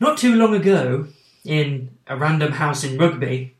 Not too long ago, in a random house in Rugby,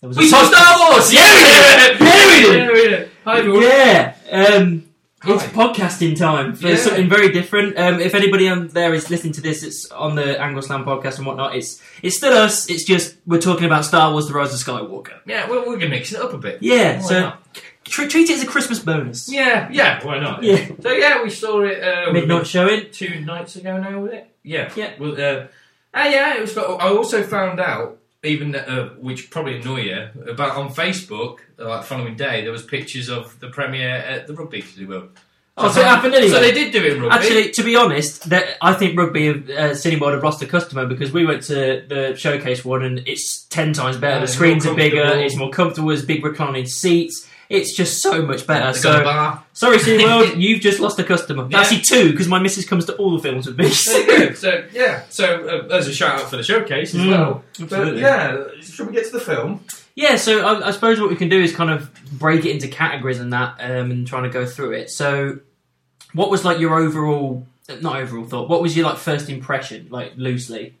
there was a We saw Star Wars! Yeah, we did! Yeah, we did! Yeah! Hi, everyone. Yeah, um, it's Hi. podcasting time for Yeah. something very different. Um, if anybody um, there is listening to this, it's on the Angle Slam podcast and whatnot. It's it's still us. It's just we're talking about Star Wars: The Rise of Skywalker. Yeah, well, we're going to mix it up a bit. Yeah, Why so not? tr- treat it as a Christmas bonus. Yeah, yeah, why not? Yeah. So, yeah, we saw it uh, Midnight showing. two nights ago now, was it? Yeah. Yeah. Well, uh, ah, yeah, it was. I also found out, even uh, which probably annoy you, about on Facebook, uh, like following day, there was pictures of the premiere at the rugby, if you will. Oh, so it happened anyway. So they did do it in rugby. Actually, to be honest, that I think rugby uh, Cineworld have lost a customer because we went to the showcase one and it's ten times better. Yeah, the screens are bigger. It's more comfortable. There's big reclining seats. It's just so much better. They got a So bar. sorry, Cineworld, you've just lost a customer. Yeah. Actually, two because my missus comes to all the films with me. Go. So yeah, so uh, there's a shout out for the showcase as Mm, well. But absolutely. yeah, should we get to the film? Yeah, so I, I suppose what we can do is kind of break it into categories and that, um, and trying to go through it. So, what was like your overall, not overall thought? What was your like first impression, like loosely,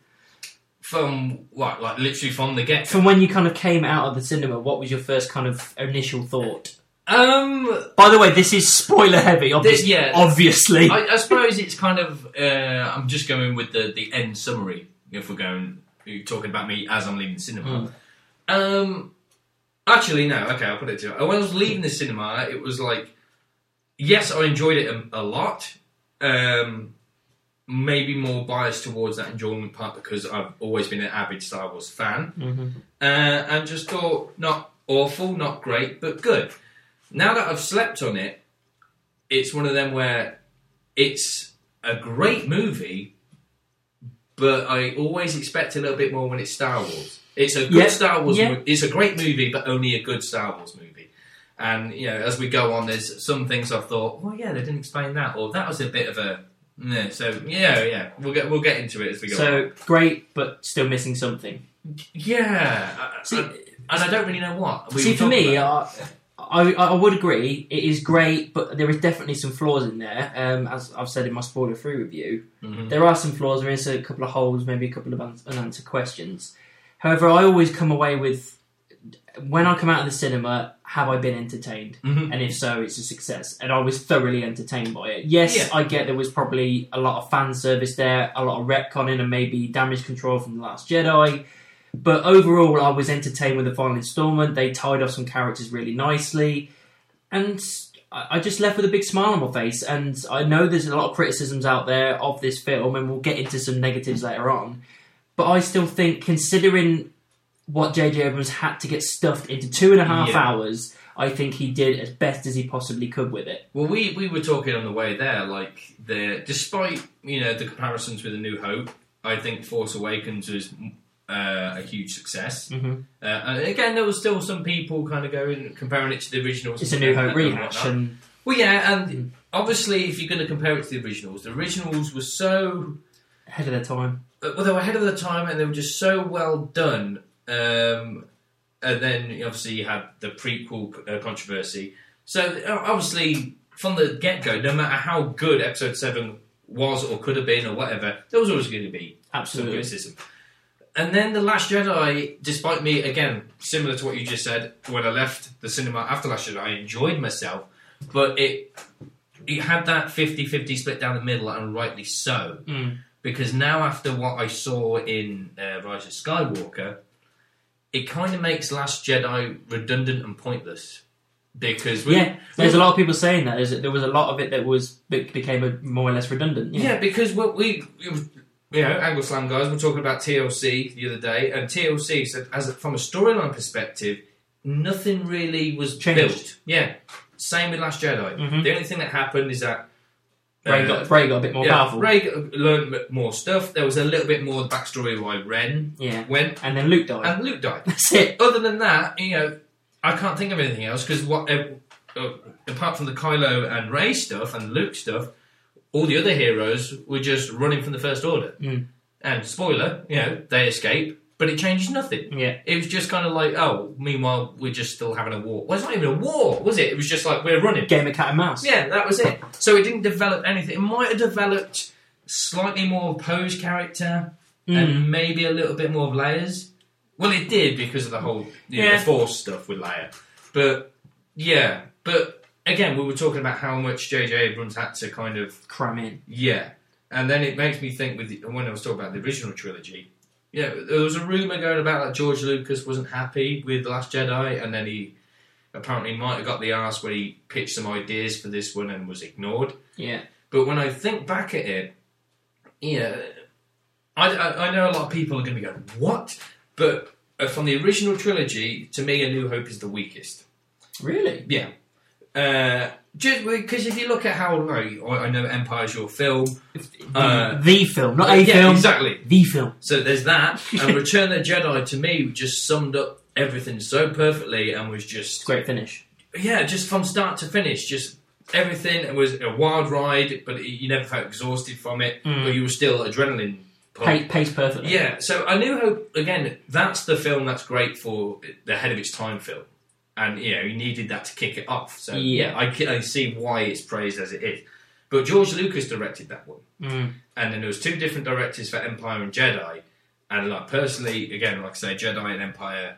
From what, like literally from the get. from when you kind of came out of the cinema? What was your first kind of initial thought? Um, By the way, this is spoiler heavy, obviously. This- yeah. obviously. I, I suppose it's kind of. Uh, I'm just going with the the end summary. If we're going, you're talking about me as I'm leaving the cinema. Um, actually, no. Okay, I'll put it to you. When I was leaving the cinema, it was like, yes, I enjoyed it a, a lot. Um, maybe more biased towards that enjoyment part because I've always been an avid Star Wars fan, Mhm. uh, and just thought not awful, not great, but good. Now that I've slept on it, it's one of them where it's a great movie, but I always expect a little bit more when it's Star Wars. It's a good Yeah, Star Wars. yeah. mo- it's a great movie, but only a good Star Wars movie. And you know, as we go on, there's some things I've thought, well, yeah, they didn't explain that, or that was a bit of a. Yeah, so yeah, yeah, we'll get we'll get into it as we go. on. so great, but still missing something. Yeah, I- See- I- and I don't really know what. We See, for me, uh, I, I would agree. It is great, but there is definitely some flaws in there. Um, as I've said in my spoiler free review, Mhm. there are some flaws. There is a couple of holes, maybe a couple of unanswered questions. However, I always come away with when I come out of the cinema, have I been entertained? Mhm. And if so, it's a success. And I was thoroughly entertained by it. Yes, Yeah. I get there was probably a lot of fan service there, a lot of retconning, and maybe damage control from The Last Jedi. But overall, I was entertained with the final installment. They tied off some characters really nicely. And I I just left with a big smile on my face. And I know there's a lot of criticisms out there of this film, and we'll get into some negatives later on. But I still think, considering what J.J. Abrams had to get stuffed into two and a half Yeah. hours, I think he did as best as he possibly could with it. Well, we, we were talking on the way there, like the despite you know the comparisons with A New Hope, I think Force Awakens was uh, a huge success. Mhm. Uh, and again, there was still some people kind of going comparing it to the originals. It's a New Hope rehash, and Well, yeah, and Mm. obviously, if you're going to compare it to the originals, the originals were so ahead of their time. well, they were ahead of their time, and they were just so well done. Um, and then obviously you had the prequel uh, controversy. So uh, obviously, from the get go, no matter how good Episode Seven was or could have been or whatever, there was always going to be absolute criticism. And then the Last Jedi, despite me again similar to what you just said, when I left the cinema after Last Jedi, I enjoyed myself, but it it had that 50-50 split down the middle, and rightly so Mm. because now after what I saw in uh, Rise of Skywalker, it kind of makes Last Jedi redundant and pointless. Because we, yeah, there's a lot of people saying that. There's, there was a lot of it that was that became a, more or less redundant. yeah, because what we, it was, you know, Angle Slam guys were talking about TLC the other day, and TLC said, as a, from a storyline perspective, nothing really was Changed. built. Yeah, same with Last Jedi. Mhm. The only thing that happened is that Rey uh, got Rey got a bit more yeah, powerful. Rey got- learned more stuff. There was a little bit more backstory why Ren Yeah, went, and then Luke died. and Luke died. That's it. Other than that, you know, I can't think of anything else because what, uh, uh, apart from the Kylo and Rey stuff and Luke stuff, all the other heroes were just running from the First Order. Mm. And spoiler, you know, they escape, but it changes nothing. Yeah, It was just kind of like, oh, meanwhile we're just still having a war. Well, it's not even a war, was it? It was just like we're running. game of cat and mouse. Yeah, that was it. So it didn't develop anything. It might have developed slightly more Poe's character, Mm. and maybe a little bit more of layers. Well, it did because of the whole you know, Yeah. Force stuff with Leia. But yeah, but again, we were talking about how much J.J. Abrams had to kind of Cram in. yeah, and then it makes me think with the, when I was talking about the original trilogy. Yeah, there was a rumor going about that George Lucas wasn't happy with the Last Jedi, and then he apparently might have got the arse when he pitched some ideas for this one and was ignored. Yeah. But when I think back at it, yeah, I, I, I know a lot of people are going to be going, what? But uh, from the original trilogy, to me, A New Hope is the weakest. Really? Yeah. Uh, just because if you look at how, like, I I know Empire's your film. Uh, the film, not a yeah, film. Exactly. The film. So there's that. And Return of the Jedi, to me, just summed up everything so perfectly and was just Great finish. yeah, just from start to finish, just everything. It was a wild ride, but you never felt exhausted from it. Mm. But you were still adrenaline. Pace, Pa- paced perfectly. Yeah, so A New Hope again. That's the film that's great for the head of its time film, and you know he needed that to kick it off. So Yeah. I, ca- I see why it's praised as it is. But George Lucas directed that one, Mm. and then there was two different directors for Empire and Jedi. And like personally, again, like I say, Jedi and Empire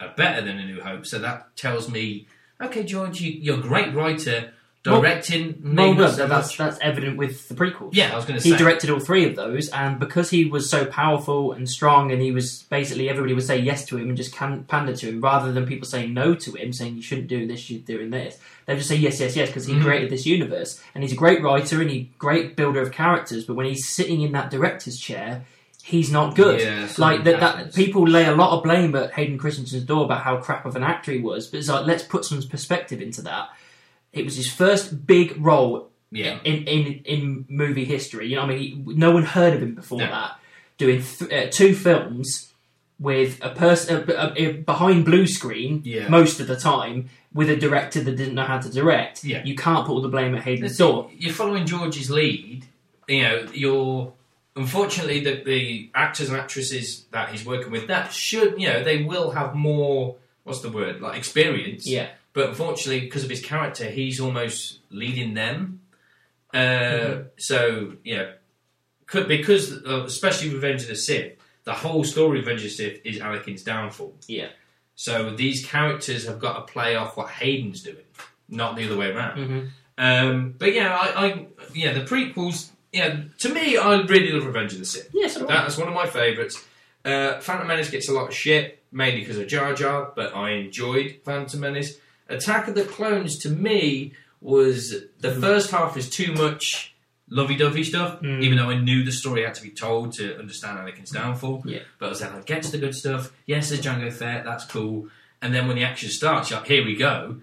are better than A New Hope. So that tells me, okay, George, you, you're a great writer. Well- Directing, Well, so that's that's evident with the prequels. Yeah, I was going to say He directed all three of those, and because he was so powerful and strong, and he was basically everybody would say yes to him and just can, pander to him, rather than people saying no to him, saying you shouldn't do this, you're doing this. They just say yes, yes, yes because he Mhm. created this universe, and he's a great writer and he great builder of characters. But when he's sitting in that director's chair, he's not good. Yeah, like that, that people lay a lot of blame at Hayden Christensen's door about how crap of an actor he was, but it's like let's put some perspective into that. It was his first big role yeah. in, in in movie history. You know, I mean, he, no one heard of him before No. that. Doing th- uh, two films with a person uh, uh, behind blue screen Yeah. most of the time with a director that didn't know how to direct. Yeah. You can't put all the blame at Hayden's door. You're following George's lead. You know, you're unfortunately the, the actors and actresses that he's working with that should you know they will have more what's the word like experience. Yeah, But unfortunately, because of his character, he's almost leading them. Uh, Mm-hmm. So yeah, could, because uh, especially Revenge of the Sith, the whole story of Revenge of the Sith is Anakin's downfall. Yeah. So these characters have got to play off what Hayden's doing, not the other way around. hmm Um, but yeah, I, I yeah the prequels. Yeah, to me, I really love Revenge of the Sith. yeah. So. That's one of my favourites. Uh, Phantom Menace gets a lot of shit, mainly because of Jar Jar, but I enjoyed Phantom Menace. Attack of the Clones to me was the Mm. first half is too much lovey-dovey stuff, Mm. even though I knew the story had to be told to understand Anakin's downfall. Yeah. But I was like, get to the good stuff. Yes, there's Jango Fett, that's cool. And then when the action starts, you're like, here we go.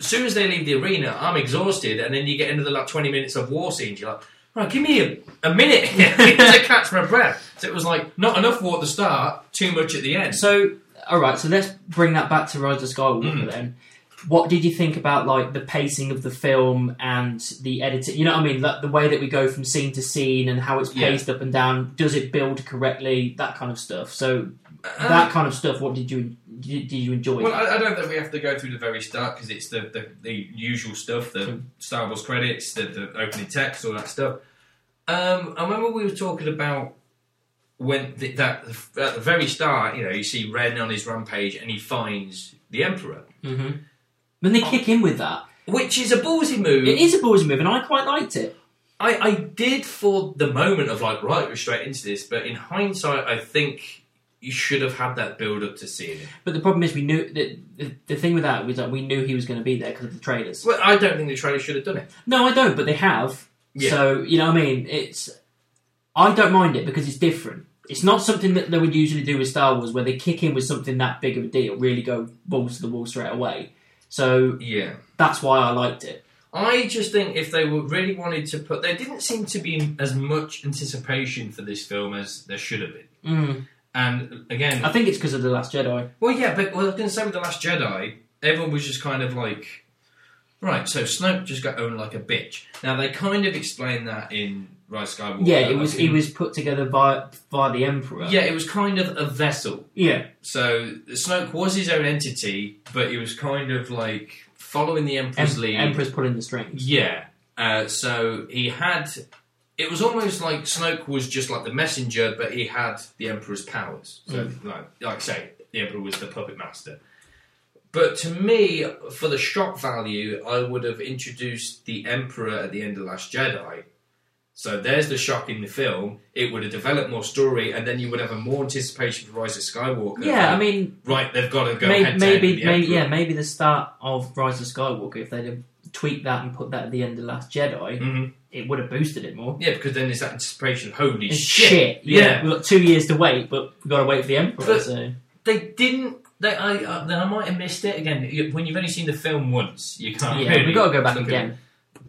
As soon as they leave the arena, I'm exhausted, and then you get into the like 20 minutes of war scenes. You're like, right, give me a, a minute to catch my breath. So it was like not enough war at the start, too much at the end. So, all right. So let's bring that back to Rise of Skywalker Mm. then. What did you think about like the pacing of the film and the editing? You know what I mean? Like, the way that we go from scene to scene and how it's Yeah. paced up and down. Does it build correctly? That kind of stuff. So Uh, that kind of stuff. What did you did, did you enjoy? well, I, I don't think we have to go through the very start because it's the, the, the usual stuff, the Mm. Star Wars credits, the, the opening text, all that stuff. Um, I remember we were talking about when the, that at the very start, you know, you see Ren on his rampage and he finds the Emperor, hmm When they kick in with that, which is a ballsy move. it is a ballsy move, and I quite liked it. I, I did for the moment of like, right, we're straight into this, but in hindsight, I think you should have had that build up to seeing it. But the problem is, we knew that the, the thing with that was that we knew he was going to be there because of the trailers. Well, I don't think the trailers should have done it. No, I don't, but they have. Yeah. So you know what I mean? It's I don't mind it because it's different. It's not something that they would usually do with Star Wars, where they kick in with something that big of a deal, really go balls to the wall straight away. So Yeah. that's why I liked it. I just think if they were really wanted to put, there didn't seem to be as much anticipation for this film as there should have been. Mm. And again, I think it's because of the Last Jedi. well, yeah, but well, I was going to say with the Last Jedi, everyone was just kind of like, right. So Snoke just got owned like a bitch. Now they kind of explained that in Rise Skywalker. Yeah, it was. He was put together by by the Emperor. Yeah, it was kind of a vessel. yeah, So Snoke was his own entity, but he was kind of like following the Emperor's Em- lead. Emperor's pulling the strings. Yeah. Uh, so he had it was almost like Snoke was just like the messenger, but he had the Emperor's powers. So, like, like I say, the Emperor was the puppet master. But to me, for the shock value, I would have introduced the Emperor at the end of Last Jedi. So there's the shock in the film. It would have developed more story, and then you would have a more anticipation for Rise of Skywalker. Yeah, I mean, right, they've got to go maybe, head to head maybe, maybe, yeah, maybe the start of Rise of Skywalker, if they'd have tweaked that and put that at the end of Last Jedi, Mhm. it would have boosted it more. Yeah, because then there's that anticipation. Holy It's shit! shit. Yeah. Yeah. we've got two years to wait, but we've got to wait for the Emperor. But- so They didn't. They, I, uh, then I might have missed it again. When you've only seen the film once, you can't. yeah, really we've got to go back again.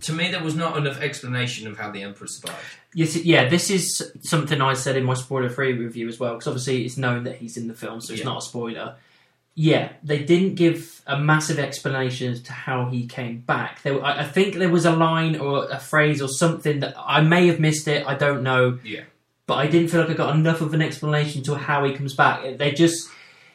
To me, there was not enough explanation of how the Emperor survived. Yes, yeah, this is something I said in my spoiler-free review as well, because obviously it's known that he's in the film, so it's Yeah. not a spoiler. Yeah, they didn't give a massive explanation as to how he came back. There, I, I think there was a line or a phrase or something that I may have missed it. I don't know. Yeah. but I didn't feel like I got enough of an explanation to how he comes back. They just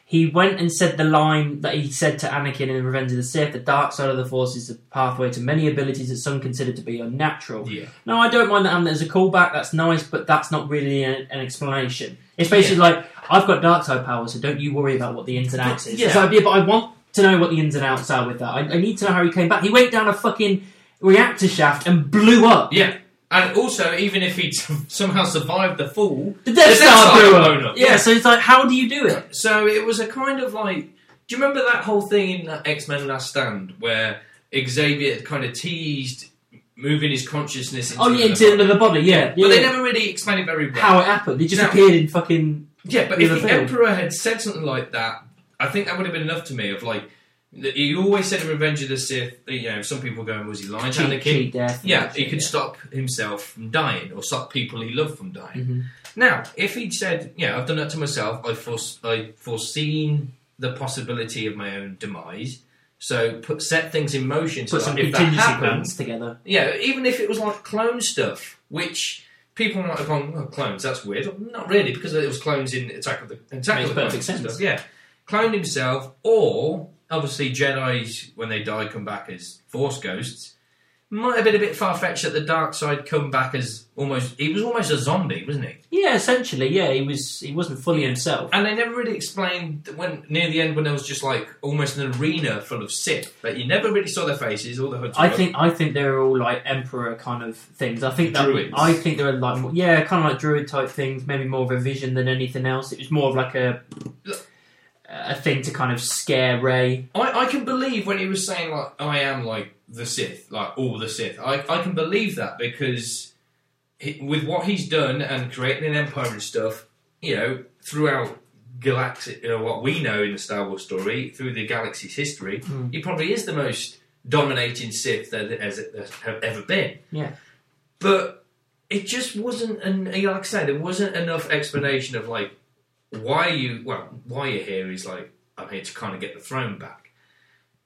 he went and said the line that he said to Anakin in Revenge of the Sith: "The dark side of the Force is the pathway to many abilities that some consider to be unnatural." Yeah. No, I don't mind that as a callback. That's nice, but that's not really an, an explanation. It's basically like I've got dark side powers, so don't you worry about what the ins and outs is. Yeah. Like, yeah, but I want to know what the ins and outs are with that. I, I need to know how he came back. He went down a fucking reactor shaft and blew up. Yeah. And also, even if he'd somehow survived the fall, The Death Star blew up. Yeah, Yeah. so it's like, how do you do it? so it was a kind of like. Do you remember that whole thing in uh, X Men Last Stand where Xavier kind of teased moving his consciousness into Oh yeah, another into the body. Yeah, But they never really explained it very well. how it happened. He just Now- appeared in fucking. Yeah, but if the film. Emperor had said something like that, I think that would have been enough to me. Of like, he always said in Revenge of the Sith, you know, some people going, was he lying to Anakin? cheat death. Yeah, he could yeah. stop himself from dying or stop people he loved from dying. Mhm. Now, if he'd said, "Yeah, I've done that to myself. I've, I've foreseen the possibility of my own demise, so put set things in motion." So Put some that if that contingency plans together. yeah, even if it was like clone stuff, which people might have gone, well, clones, that's weird. Not really, because it was clones in Attack of the Attack Makes of the perfect sense. Stuff. Yeah, cloned himself, or obviously Jedi's when they die come back as Force ghosts. Might have been a bit far fetched that the dark side come back as almost. He was almost a zombie, wasn't he? Yeah, essentially, yeah. He was. He wasn't fully himself. And they never really explained when near the end when there was just like almost an arena full of Sith, but you never really saw their faces. All the hoods. I were- think I think they're all like emperor kind of things. I think that Druids. I think they're like more- yeah, kind of like druid type things. Maybe more of a vision than anything else. It was more of like a a thing to kind of scare Ray. I, I can believe when he was saying like I am like the Sith, like all the Sith. I, I can believe that because he, with what he's done and creating an empire and stuff, you know, throughout galaxy, you know, what we know in the Star Wars story through the galaxy's history, Mm. he probably is the most dominating Sith that has, that have ever been. Yeah. but it just wasn't. And like I say, there wasn't enough explanation of like why you well why you're here is like I'm here to kind of get the throne back,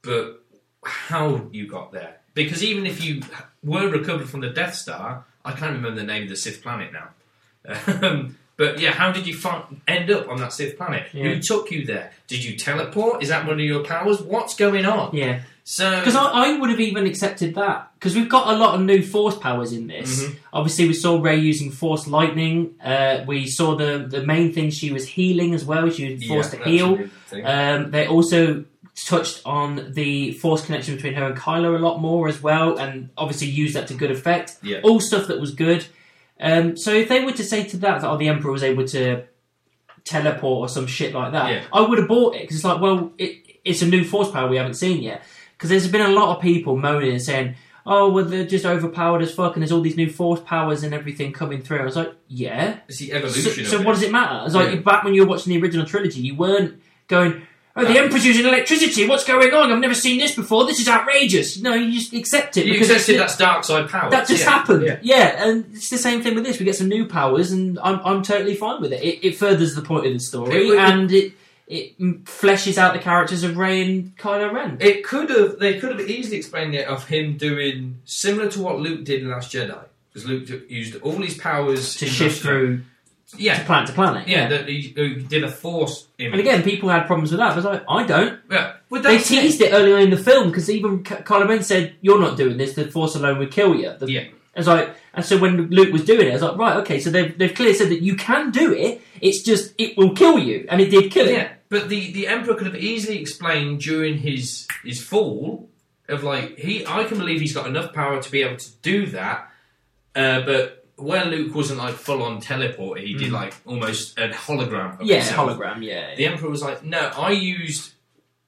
but how you got there because even if you were recovered from the Death Star, I can't remember the name of the Sith planet now. Um, but yeah, how did you find, end up on that Sith planet? Yeah. Who took you there? Did you teleport? Is that one of your powers? What's going on? Yeah, So because I, I would have even accepted that because we've got a lot of new force powers in this. Mhm. Obviously, we saw Rey using force lightning. Uh, we saw the the main thing she was healing as well. She was forced Yeah, to heal. a good thing. Um, they also touched on the force connection between her and Kylo a lot more as well, and obviously used that to good effect. Yeah. All stuff that was good. Um, so if they were to say to that that oh, the Emperor was able to teleport or some shit like that, Yeah. I would have bought it because it's like, well, it, it's a new force power we haven't seen yet. Because there's been a lot of people moaning and saying, oh, well, they're just overpowered as fuck, and there's all these new force powers and everything coming through. I was like, yeah, it's the so, evolution. so of what does it matter? It's like Yeah. back when you were watching the original trilogy, you weren't going, "Oh, the Uh, Emperor's using electricity. What's going on? I've never seen this before. This is outrageous." No, you just accept it You because accepted that's dark side power. that just Yeah. happened. Yeah. Yeah. and it's the same thing with this. We get some new powers, and I'm I'm totally fine with it. It, it furthers the point of the story, It- it- and it it fleshes out the characters of Rey and Kylo Ren. It could have. They could have easily explained it of him doing similar to what Luke did in Last Jedi, because Luke used all his powers to shift through to Yeah, planet to planet. yeah. That he, he did a force. Image. And again, people had problems with that. But I was like, I don't. yeah. Well, They that's it. teased it earlier in the film because even Ky- Kylo Ren said, "You're not doing this. The Force alone would kill you." The Yeah. As like, and so when Luke was doing it, I was like, right, okay, so they've they've clearly said that you can do it. It's just it will kill you, and it did kill him. Yeah, but the, the Emperor could have easily explained during his his fall of like he I can believe he's got enough power to be able to do that, uh, but where Luke wasn't like full on teleport, he did Mm. like almost a hologram. Of Yeah, himself. hologram. Yeah, The Emperor was like, no, I used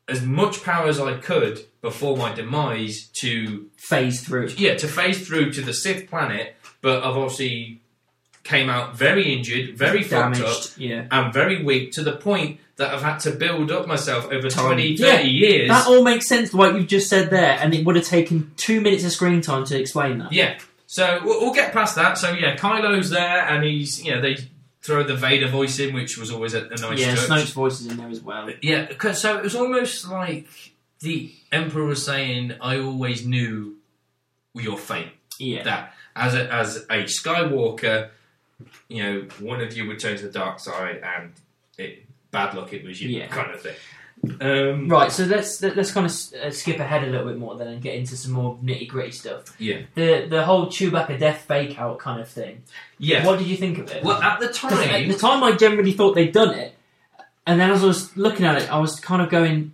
as much power as I could before my demise to phase through. yeah to phase through to the Sith planet, but I've obviously came out very injured, very fucked up, Yeah. and very weak to the point that I've had to build up myself over Time. 20, 30 Yeah, years. That all makes sense, what you've just said there, and it would have taken two minutes of screen time to explain that. yeah. So we'll, we'll get past that. So yeah, Kylo's there, and he's you know they throw the Vader voice in, which was always a, a nice yeah, touch. Snoke's voice is in there as well. Yeah, so it was almost like the Emperor was saying, "I always knew your fate. Yeah. That as a as a Skywalker, you know, one of you would turn to the dark side, and it bad luck it was you, Yeah. kind of thing." Um, Right, so let's let- let's kind of uh, skip ahead a little bit more then and get into some more nitty gritty stuff. Yeah. The the whole Chewbacca death fake out kind of thing. Yeah. What did you think of it? Well, at the 'Cause at time, the time, I generally thought they'd done it, and then as I was looking at it, I was kind of going,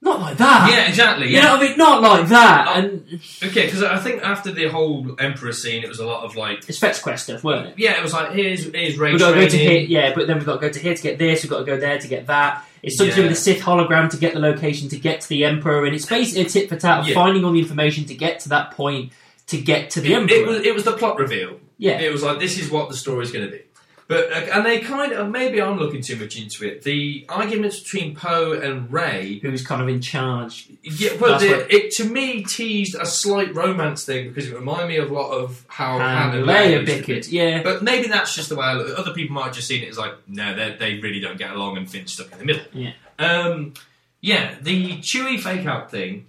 "Not like that." yeah, exactly. You Yeah. know what I mean? Not like that. Oh. And Okay, because I think after the whole Emperor scene, it was a lot of like, it's Fetch Quest stuff, weren't it? yeah, it was like here's here's Rey We've got to go to here, yeah, but then we've got to go to here to get this, we've got to go there to get that. It's something to do with the Sith hologram to get the location to get to the Emperor, and it's basically a tit for tat of Yeah. finding all the information to get to that point to get to the It, Emperor. it was it was the plot reveal. yeah, It was like this is what the story's going to be. But uh, and they kind of maybe I'm looking too much into it. The arguments between Poe and Rey, who's kind of in charge. yeah, well, the, what- it to me teased a slight romance thing because it reminded me of a lot of how Han And and Leia bickered, yeah. But maybe that's just the way I look. Other people might have just seen it as like, no, they they really don't get along, and Finn's stuck in the middle. Yeah. Um. Yeah, the Chewie fake out thing.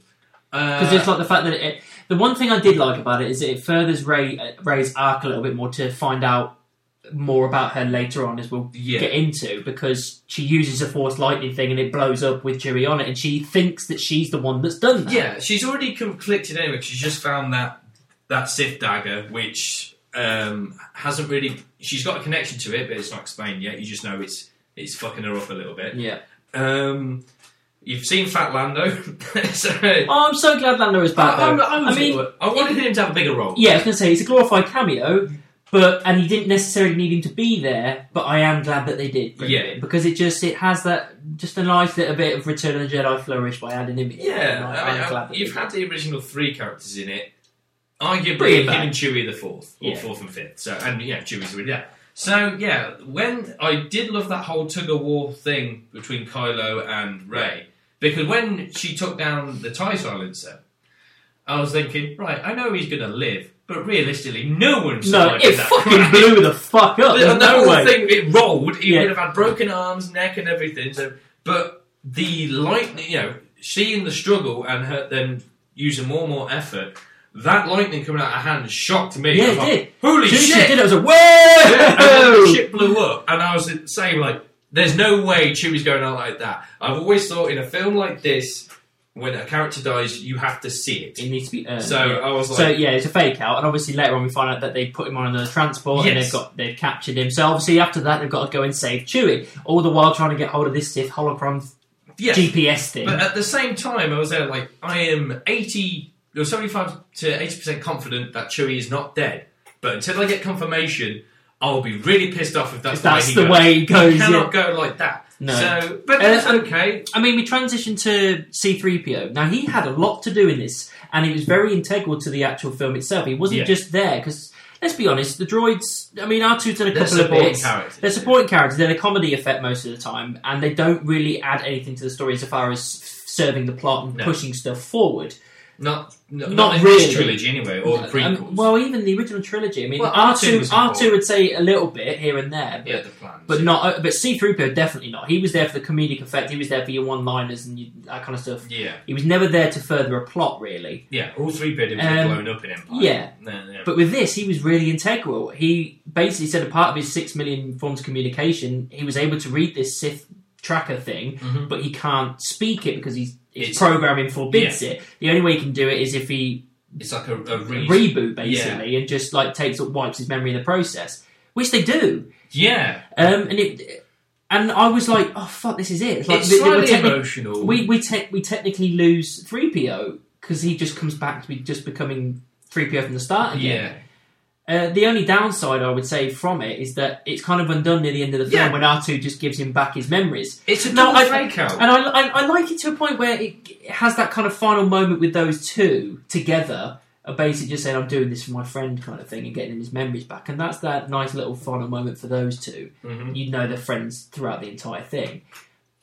Because Uh, it's like the fact that it, the one thing I did like about it is that it furthers Rey uh, Rey's arc a little bit more to find out more about her later on, as we'll yeah, get into, because she uses a Force lightning thing and it blows up with Chewie on it, and she thinks that she's the one that's done that. Yeah, she's already conflicted anyway. She's just found that that Sith dagger, which um, hasn't really. She's got a connection to it, but it's not explained yet. You just know it's it's fucking her up a little bit. Yeah. Um, you've seen Fat Lando, so Oh, I'm so glad Lando is back. I. I, I, I mean, I wanted him to have a bigger role. yeah, I was going to say it's a glorified cameo, but and he didn't necessarily need him to be there. But I am glad that they did. bring Yeah. him in, because it just it has that just a nice little bit of Return of the Jedi flourish by adding him. in. Yeah, I, I mean, am glad you've had the original three characters in it. Arguably, him back. and Chewie the fourth, or Yeah. fourth and fifth. So, and yeah, Chewie's already there. So yeah, when I did love that whole tug of war thing between Kylo and Rey, because when she took down the Tie Silencer, I was thinking, right, I know he's going to live, but realistically, no one No, survived it that fucking crash. blew the fuck up. The, There's the no whole way. thing, it rolled. He Yeah. would have had broken arms, neck, and everything. So, but the lightning, you know, seeing the struggle and her then using more and more effort, that lightning coming out of her hand shocked me. Yeah, I was it like, did. Holy As soon as she shit! did it, I was like, Yeah, and then whoa! the shit blew up, and I was saying like, "There's no way Chewie's going out like that." I've always thought in a film like this, when a character dies, you have to see it. It needs to be earned. So yeah. I was like, So yeah, it's a fake out, and obviously later on we find out that they put him on another transport and they've got they've captured him. So obviously after that they've got to go and save Chewie, all the while trying to get hold of this Sith holocron yeah. GPS thing. But at the same time, I was there like, I am 80 or 75 to 80% confident that Chewie is not dead. But until I get confirmation, I'll be really pissed off if that's, If the the way he way it goes. goes. You cannot yeah. go like that. No. So, but Uh, that's um, okay. I mean, we transitioned to C3PO. Now he had a lot to do in this, and he was very integral to the actual film itself. He wasn't Yeah. just there because. Let's be honest, the droids. I mean, R2 did a They're couple of supporting bits. characters. They're supporting characters. They're a comedy effect most of the time, and they don't really add anything to the story as far as serving the plot and No. pushing stuff forward. Not, not, Not not in really. this trilogy anyway, or the prequels. Um, well, even the original trilogy. I mean, Well, R R2 R two would say a little bit here and there, but yeah, the plans. but not. uh, But C three PO definitely not. He was there for the comedic effect. He was there for your one liners and you, that kind of stuff. Yeah, He was never there to further a plot, really. yeah. All three biddims Um, were blown up in Empire. yeah. No, no. But with this, he was really integral. He basically said a part of his six million forms of communication, he was able to read this Sith tracker thing, Mhm. but he can't speak it because he's his It's- programming forbids it. The only way he can do it is if he it's like a, a a reboot basically, and just like takes up wipes his memory in the process, which they do. yeah. Um, and it, and I was like, oh fuck, this is it. It's like it's slightly techni- emotional. we we te- we technically lose three PO because he just comes back to be just becoming three PO from the start again. yeah. Uh, the only downside I would say from it is that it's kind of undone near the end of the film Yeah. when R2 just gives him back his memories. It's a No, double I- fake out. And I, I, I like it to a point where it, has that kind of final moment with those two together, basically just saying, I'm doing this for my friend kind of thing and getting his memories back. And that's that nice little final moment for those two. Mhm. You know they're friends throughout the entire thing.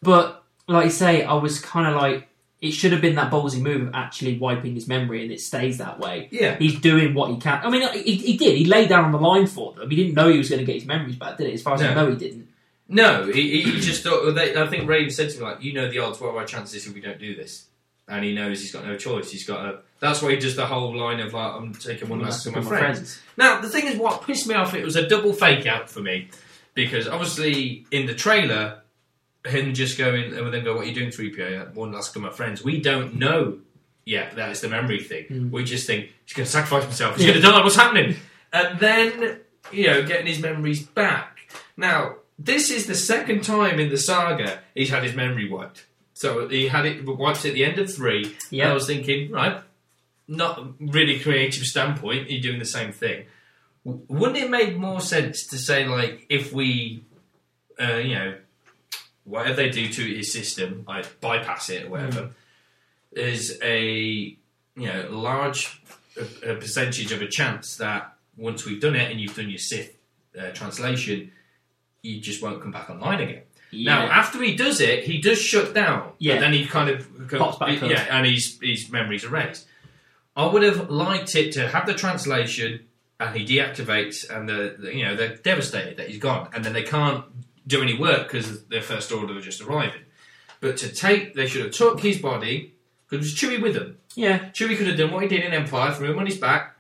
But, like you say, I was kind of like, it should have been that ballsy move of actually wiping his memory and it stays that way. Yeah. He's doing what he can. I mean, he, he did. He laid down on the line for them. He didn't know he was going to get his memories back, did he? As far as I know, he didn't. No, he, he just thought. They, I think Raven said to me like, "You know the odds. What are our chances if we don't do this?" And he knows he's got no choice. He's got a. That's why he does the whole line of like, "I'm taking one last to my With friends." Now the thing is, what pissed me off, it was a double fake out for me because obviously in the trailer, him just going and then go, "What are you doing, three PO? One last to my friends." We don't know yet that it's the memory thing. Mm. We just think he's going to sacrifice himself. He's Yeah. going to die. What's happening? And then you know, getting his memories back. Now this is the second time in the saga he's had his memory wiped. So he had it wiped at the end of three. Yeah. I was thinking, right, not really creative standpoint, you're doing the same thing. Wouldn't it make more sense to say, like, if we, uh, you know, whatever they do to his system, like bypass it or whatever, is a you know large a, a percentage of a chance that once we've done it and you've done your Sith uh, translation, you just won't come back online again. Now, after he does it, he does shut down. Yeah. But then he kind of Pops back up. Yeah, and his his memories are erased. I would have liked it to have the translation, and he deactivates, and the, the- you know they're devastated that he's gone, and then they can't do any work because their first order are just arriving. But to take, they should have took his body because it was Chewie with them. yeah. Chewie could have done what he did in Empire, threw him on his back,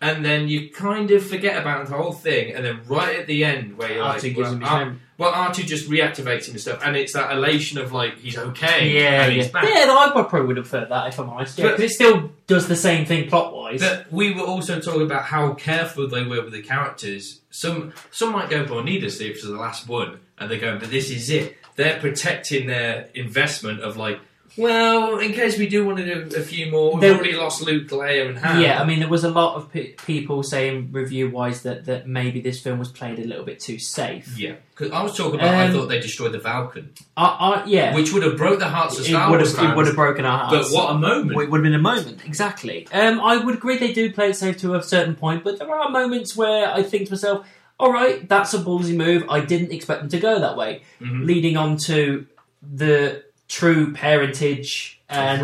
and then you kind of forget about the whole thing, and then right at the end where you're R2 like, well, him his R- memory. Well, R2 just reactivates him and stuff, and it's that elation of like he's okay, Yeah, and yeah. he's back. Yeah, I probably would have preferred that if I'm honest. Yeah, But- 'cause it still does the same thing plot wise. But we were also talking about how careful they were with the characters. Some some might go, "Well, needlessly, if it's the last one," and they go, "But this is it." They're protecting their investment of like, well, in case we do want to do a few more, we've There- already lost Luke, Leia, and Han. Yeah, I mean, there was a lot of pe- people saying review wise that, that maybe this film was played a little bit too safe. yeah. Because I was talking about, I Um, thought they destroyed the Falcon, I, I, yeah, which would have broke the hearts of it Star would Wars have it fans. would have broken our hearts. But hearts. what a moment! It would have been a moment, exactly. Um, I would agree they do play it safe to a certain point, but there are moments where I think to myself, all right, that's a ballsy move. I didn't expect them to go that way. Mhm. Leading on to the true parentage and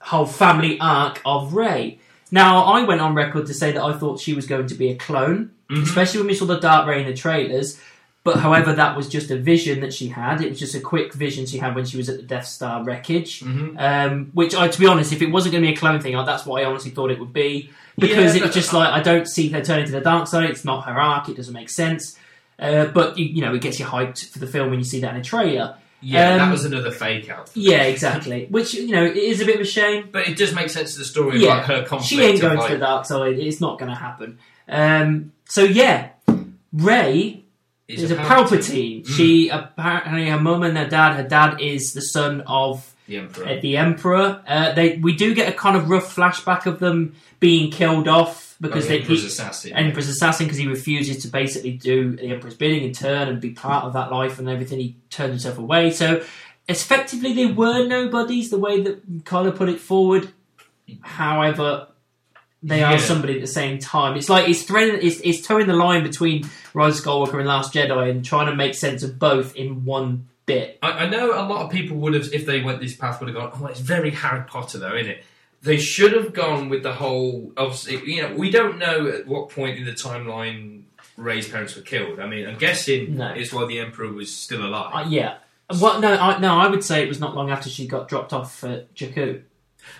whole family arc of Rey. Now, I went on record to say that I thought she was going to be a clone, Mhm. especially when we saw the Dark Rey in the trailers. But however, that was just a vision that she had. It was just a quick vision she had when she was at the Death Star wreckage. Mhm. Um, which, I, to be honest, if it wasn't going to be a clone thing, I- that's what I honestly thought it would be. Because Yeah, it was just like, I don't see her turning to the dark side. It's not her arc. It doesn't make sense. Uh, but, you, you know, it gets you hyped for the film when you see that in a trailer. Yeah, Um, that was another fake out. Yeah, exactly. Which, you know, it is a bit of a shame. But it does make sense to the story Yeah, like her conflict. She ain't going like, to the dark side. It's not going to happen. Um, so, yeah, Rey is is a Palpatine. She apparently her mum and her dad. Her dad is the son of The Emperor. uh, the Emperor. Uh, they we do get a kind of rough flashback of them being killed off because they the Emperor's he, assassin. Emperor's assassin because he refuses to basically do the Emperor's bidding in turn and be part of that life and everything. He turned himself away. So effectively, they were nobodies. The way that Kylo put it forward. However. They Yeah. are somebody at the same time. It's like it's threading, it's, it's towing the line between Rise of Skywalker and Last Jedi, and trying to make sense of both in one bit. I, I know a lot of people would have, if they went this path, would have gone, oh, it's very Harry Potter, though, isn't it? They should have gone with the whole. Obviously, you know, we don't know at what point in the timeline Rey's parents were killed. I mean, I'm guessing No. it's while the Emperor was still alive. Uh, yeah. Well, no, I, no, I would say it was not long after she got dropped off at Jakku.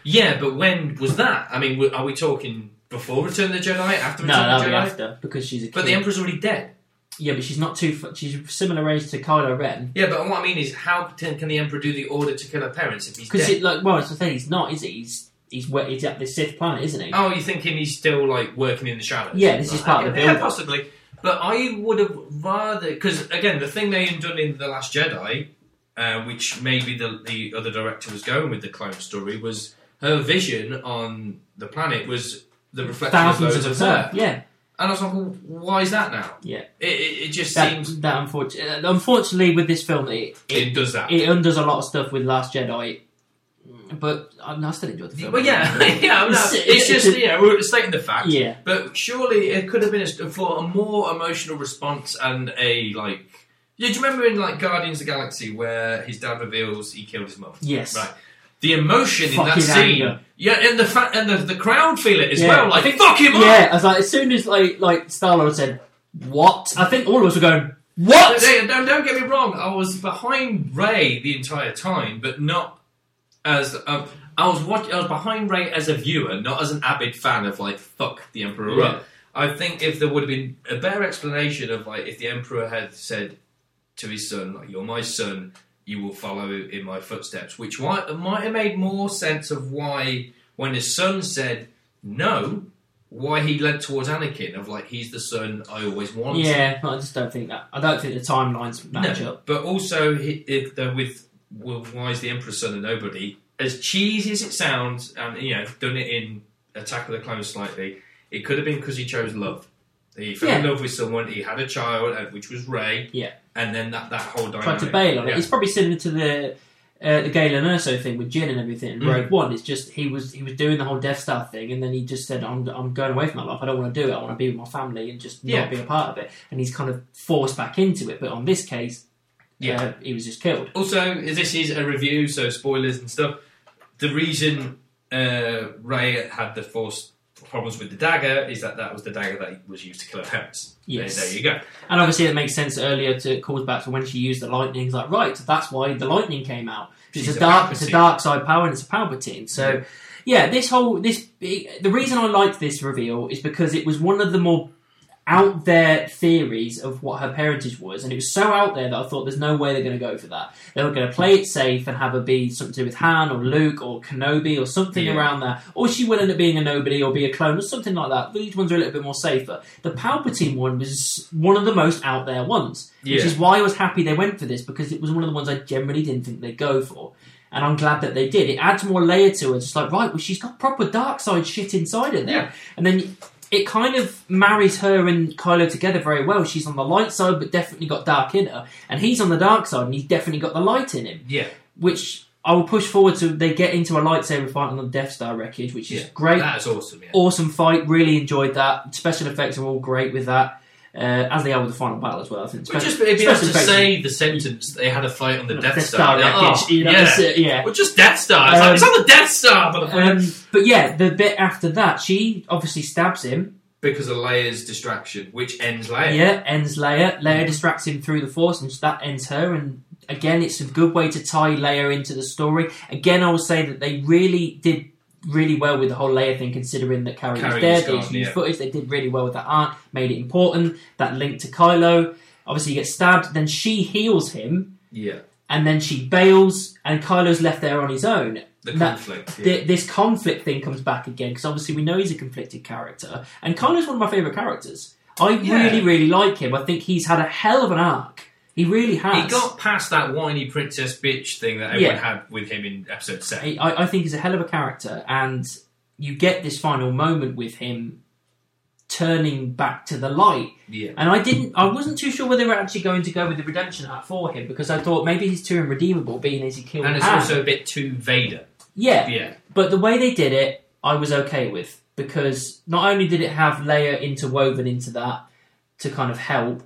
yeah, but when was that? I mean, are we talking before Return of the Jedi? After Return that'll of the Jedi? after because she's a kid. But the Emperor's already dead. Yeah, but she's not too. fu- She's similar age to Kylo Ren. Yeah, but what I mean is, how can, can the Emperor do the order to kill her parents if he's dead? Because dead? like, well, it's the thing. He's not, is he? He's he's we- he's at this Sith planet, isn't he? Oh, you're thinking he's still like working in the shadows? Yeah, this is part of the yeah, build-up. possibly. But I would have rather because again, the thing they had done in the Last Jedi, uh, which maybe the the other director was going with the clone story, was her vision on the planet was the reflection Thousands of those of her. Yeah, And I was like, well, why is that now? Yeah. It, it, it just that, seems that unfortunately, uh, unfortunately with this film, it, it, it does that. it undoes a lot of stuff with Last Jedi. But uh, I, I still enjoyed the film. well, yeah, yeah. No, It's- it's just it's- you know we're stating the fact. yeah, But surely it could have been a, for a more emotional response and a like. Yeah, do you remember in like Guardians of the Galaxy where his dad reveals he killed his mum? yes, Right. The emotion in that Fucking scene, anger. Yeah, and the fact and the, the crowd feel it as Yeah. well. I Like think- fuck him up. Yeah, I was like, as soon as like like Star Lord said, "What?" I think all of us were going, "What?" Don't, don't, don't get me wrong. I was behind Rey the entire time, but not as um, I was watch, I was behind Rey as a viewer, not as an avid fan of like fuck the Emperor Yeah. up. I think if there would have been a better explanation of like if the Emperor had said to his son, like, "You're my son, you will follow in my footsteps," which might might have made more sense of why when his son said no. Why he led towards Anakin of like he's the son I always wanted. Yeah, I just don't think that. I don't think the timelines match No, up. but also he, the, with well, why is the Emperor's son a nobody? As cheesy as it sounds, and you know, done it in Attack of the Clones slightly, it could have been because he chose love. He fell in love with someone. He had a child, uh, which was Rey. Yeah. And then that that whole Tried dynamic. to bail on it. It's probably similar to the uh, the Galen Erso thing with Jyn and everything in Mm. Rogue One. It's just he was he was doing the whole Death Star thing, and then he just said, "I'm I'm going away from my life. I don't want to do it. I want to be with my family and just Yeah. not be a part of it." And he's kind of forced back into it. But on this case, Yeah. uh, he was just killed. Also, this is a review, so spoilers and stuff. The reason uh, Rey had the Force problems with the dagger is that that was the dagger that was used to kill her parents. There- Yes. there you go. And obviously, it makes sense earlier to calls back to when she used the lightning. It's like, right, that's why the lightning came out. It's She's a a dark, it's a dark side power, and it's a Palpatine. So, yeah, this whole this the reason I liked this reveal is because it was one of the more out there theories of what her parentage was, and it was so out there that I thought there's no way they're going to go for that. They were going to play it safe and have her be something to do with Han or Luke or Kenobi or something Yeah. around that, or she will end up being a nobody or be a clone or something like that. These ones are a little bit more safer. The Palpatine one was one of the most out there ones, Yeah. which is why I was happy they went for this because it was one of the ones I generally didn't think they'd go for. And I'm glad that they did. It adds more layer to it. It's like, right, well, she's got proper dark side shit inside her there. Yeah. And then it kind of marries her and Kylo together very well. She's on the light side, but definitely got dark in her. And he's on the dark side, and he's definitely got the light in him. Yeah, Which I will push forward to. They get into a lightsaber fight on the Death Star wreckage, which is Yeah. great. that's awesome. Yeah. Awesome fight. Really enjoyed that. Special effects are all great with that. Uh, as they are with the final battle as well. I think. Just it'd be special to say the sentence they had a fight on the Death, Death Star. Star Like, oh, you know, yeah. it, yeah. Well, just Death Star. It's, like, Um, it's on the Death Star. Um, but yeah, the bit after that, she obviously stabs him. because of Leia's distraction, which ends Leia. Yeah, ends Leia. Leia distracts him through the Force, and that ends her. And again, it's a good way to tie Leia into the story. Again, I will say that they really did really well with the whole Leia thing, considering that Carrie was there. was They used yeah. footage. They did really well with that art, made it important. That link to Kylo. Obviously, he gets stabbed. Then she heals him, Yeah. and then she bails, and Kylo's left there on his own. The That- conflict. yeah. Th- this conflict thing comes back again because obviously we know he's a conflicted character, and Kylo's one of my favourite characters. I Yeah. really, really like him. I think he's had a hell of an arc. He really has. He got past that whiny princess bitch thing that everyone had with him in episode seven. I, I think he's a hell of a character, and you get this final moment with him turning back to the light. Yeah. And I didn't, I wasn't too sure whether they were actually going to go with the redemption arc for him because I thought maybe he's too irredeemable, being as he killed And it's Han. also a bit too Vader. yeah, Yeah. But the way they did it, I was okay with because not only did it have Leia interwoven into that to kind of help,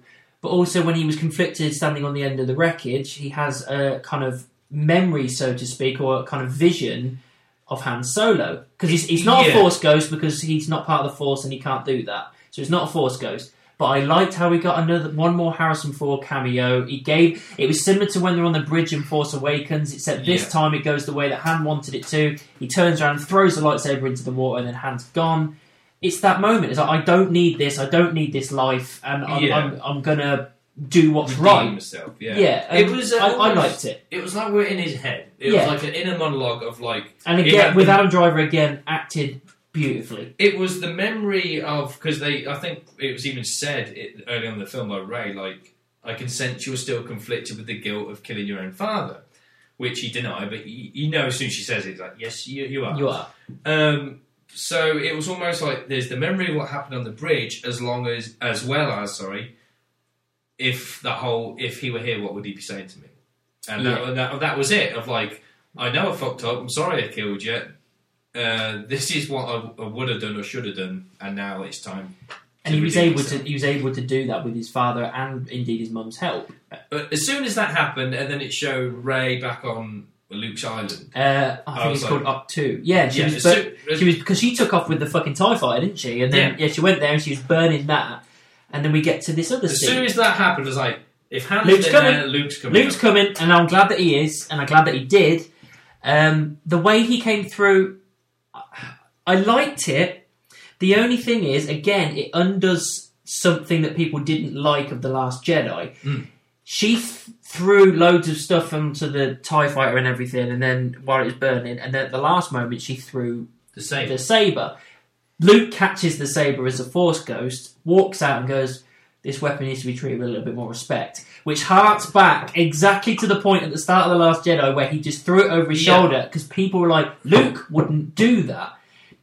but also when he was conflicted standing on the end of the wreckage, he has a kind of memory, so to speak, or a kind of vision of Han Solo because he's, he's not Yeah. a Force ghost because he's not part of the Force and he can't do that. So it's not a Force ghost. But I liked how he got another one more Harrison Ford cameo. He gave it was similar to when they're on the bridge in Force Awakens, except this Yeah. time it goes the way that Han wanted it to. He turns around, throws the lightsaber into the water, and then Han's gone. It's that moment. It's like I don't need this. I don't need this life, and I'm, Yeah. I'm, I'm gonna do what's redeem right. himself. Yeah, Yeah, it was. uh, I, I liked it, It was like we're in his head. It Yeah. was like an inner monologue of like. and again with the- Adam Driver again acted beautifully. It was the memory of because they. I think it was even said it, early on in the film by Rey. Like, I can sense you're still conflicted with the guilt of killing your own father, which he denied. But you, you know, as soon as she says it, he's like, "Yes, you, you are." You are. Um, so it was almost like there's the memory of what happened on the bridge, as long as, as well as, sorry, if that whole, if he were here, what would he be saying to me? And that, Yeah. that, that was it. Of like, I know I fucked up. I'm sorry I killed you. Uh, this is what I, I would have done or should have done, and now it's time. And he was able himself. to he was able to do that with his father and indeed his mum's help. But as soon as that happened, and then it showed Rey back on Luke's island. Uh, I I think was it's called Ahch-To. Yeah, she Yeah, was. bur- she was because she took off with the fucking Tie Fighter, didn't she? And then yeah. she went there and she was burning that. And then we get to this other As scene. soon as that happened, I was like, if Hannah's Luke's in coming. there, Luke's coming. Luke's coming, and I'm glad that he is, and I'm glad that he did. Um, the way he came through, I liked it. The only thing is, again, it undoes something that people didn't like of the Last Jedi. Mm. She th- threw loads of stuff onto the Tie Fighter and everything, and then while it was burning, and then at the last moment, she threw the same. the saber. Luke catches the saber as a Force ghost, walks out, and goes, "This weapon needs to be treated with a little bit more respect." Which harks back exactly to the point at the start of the Last Jedi where he just threw it over his Yeah. shoulder because people were like, "Luke wouldn't do that."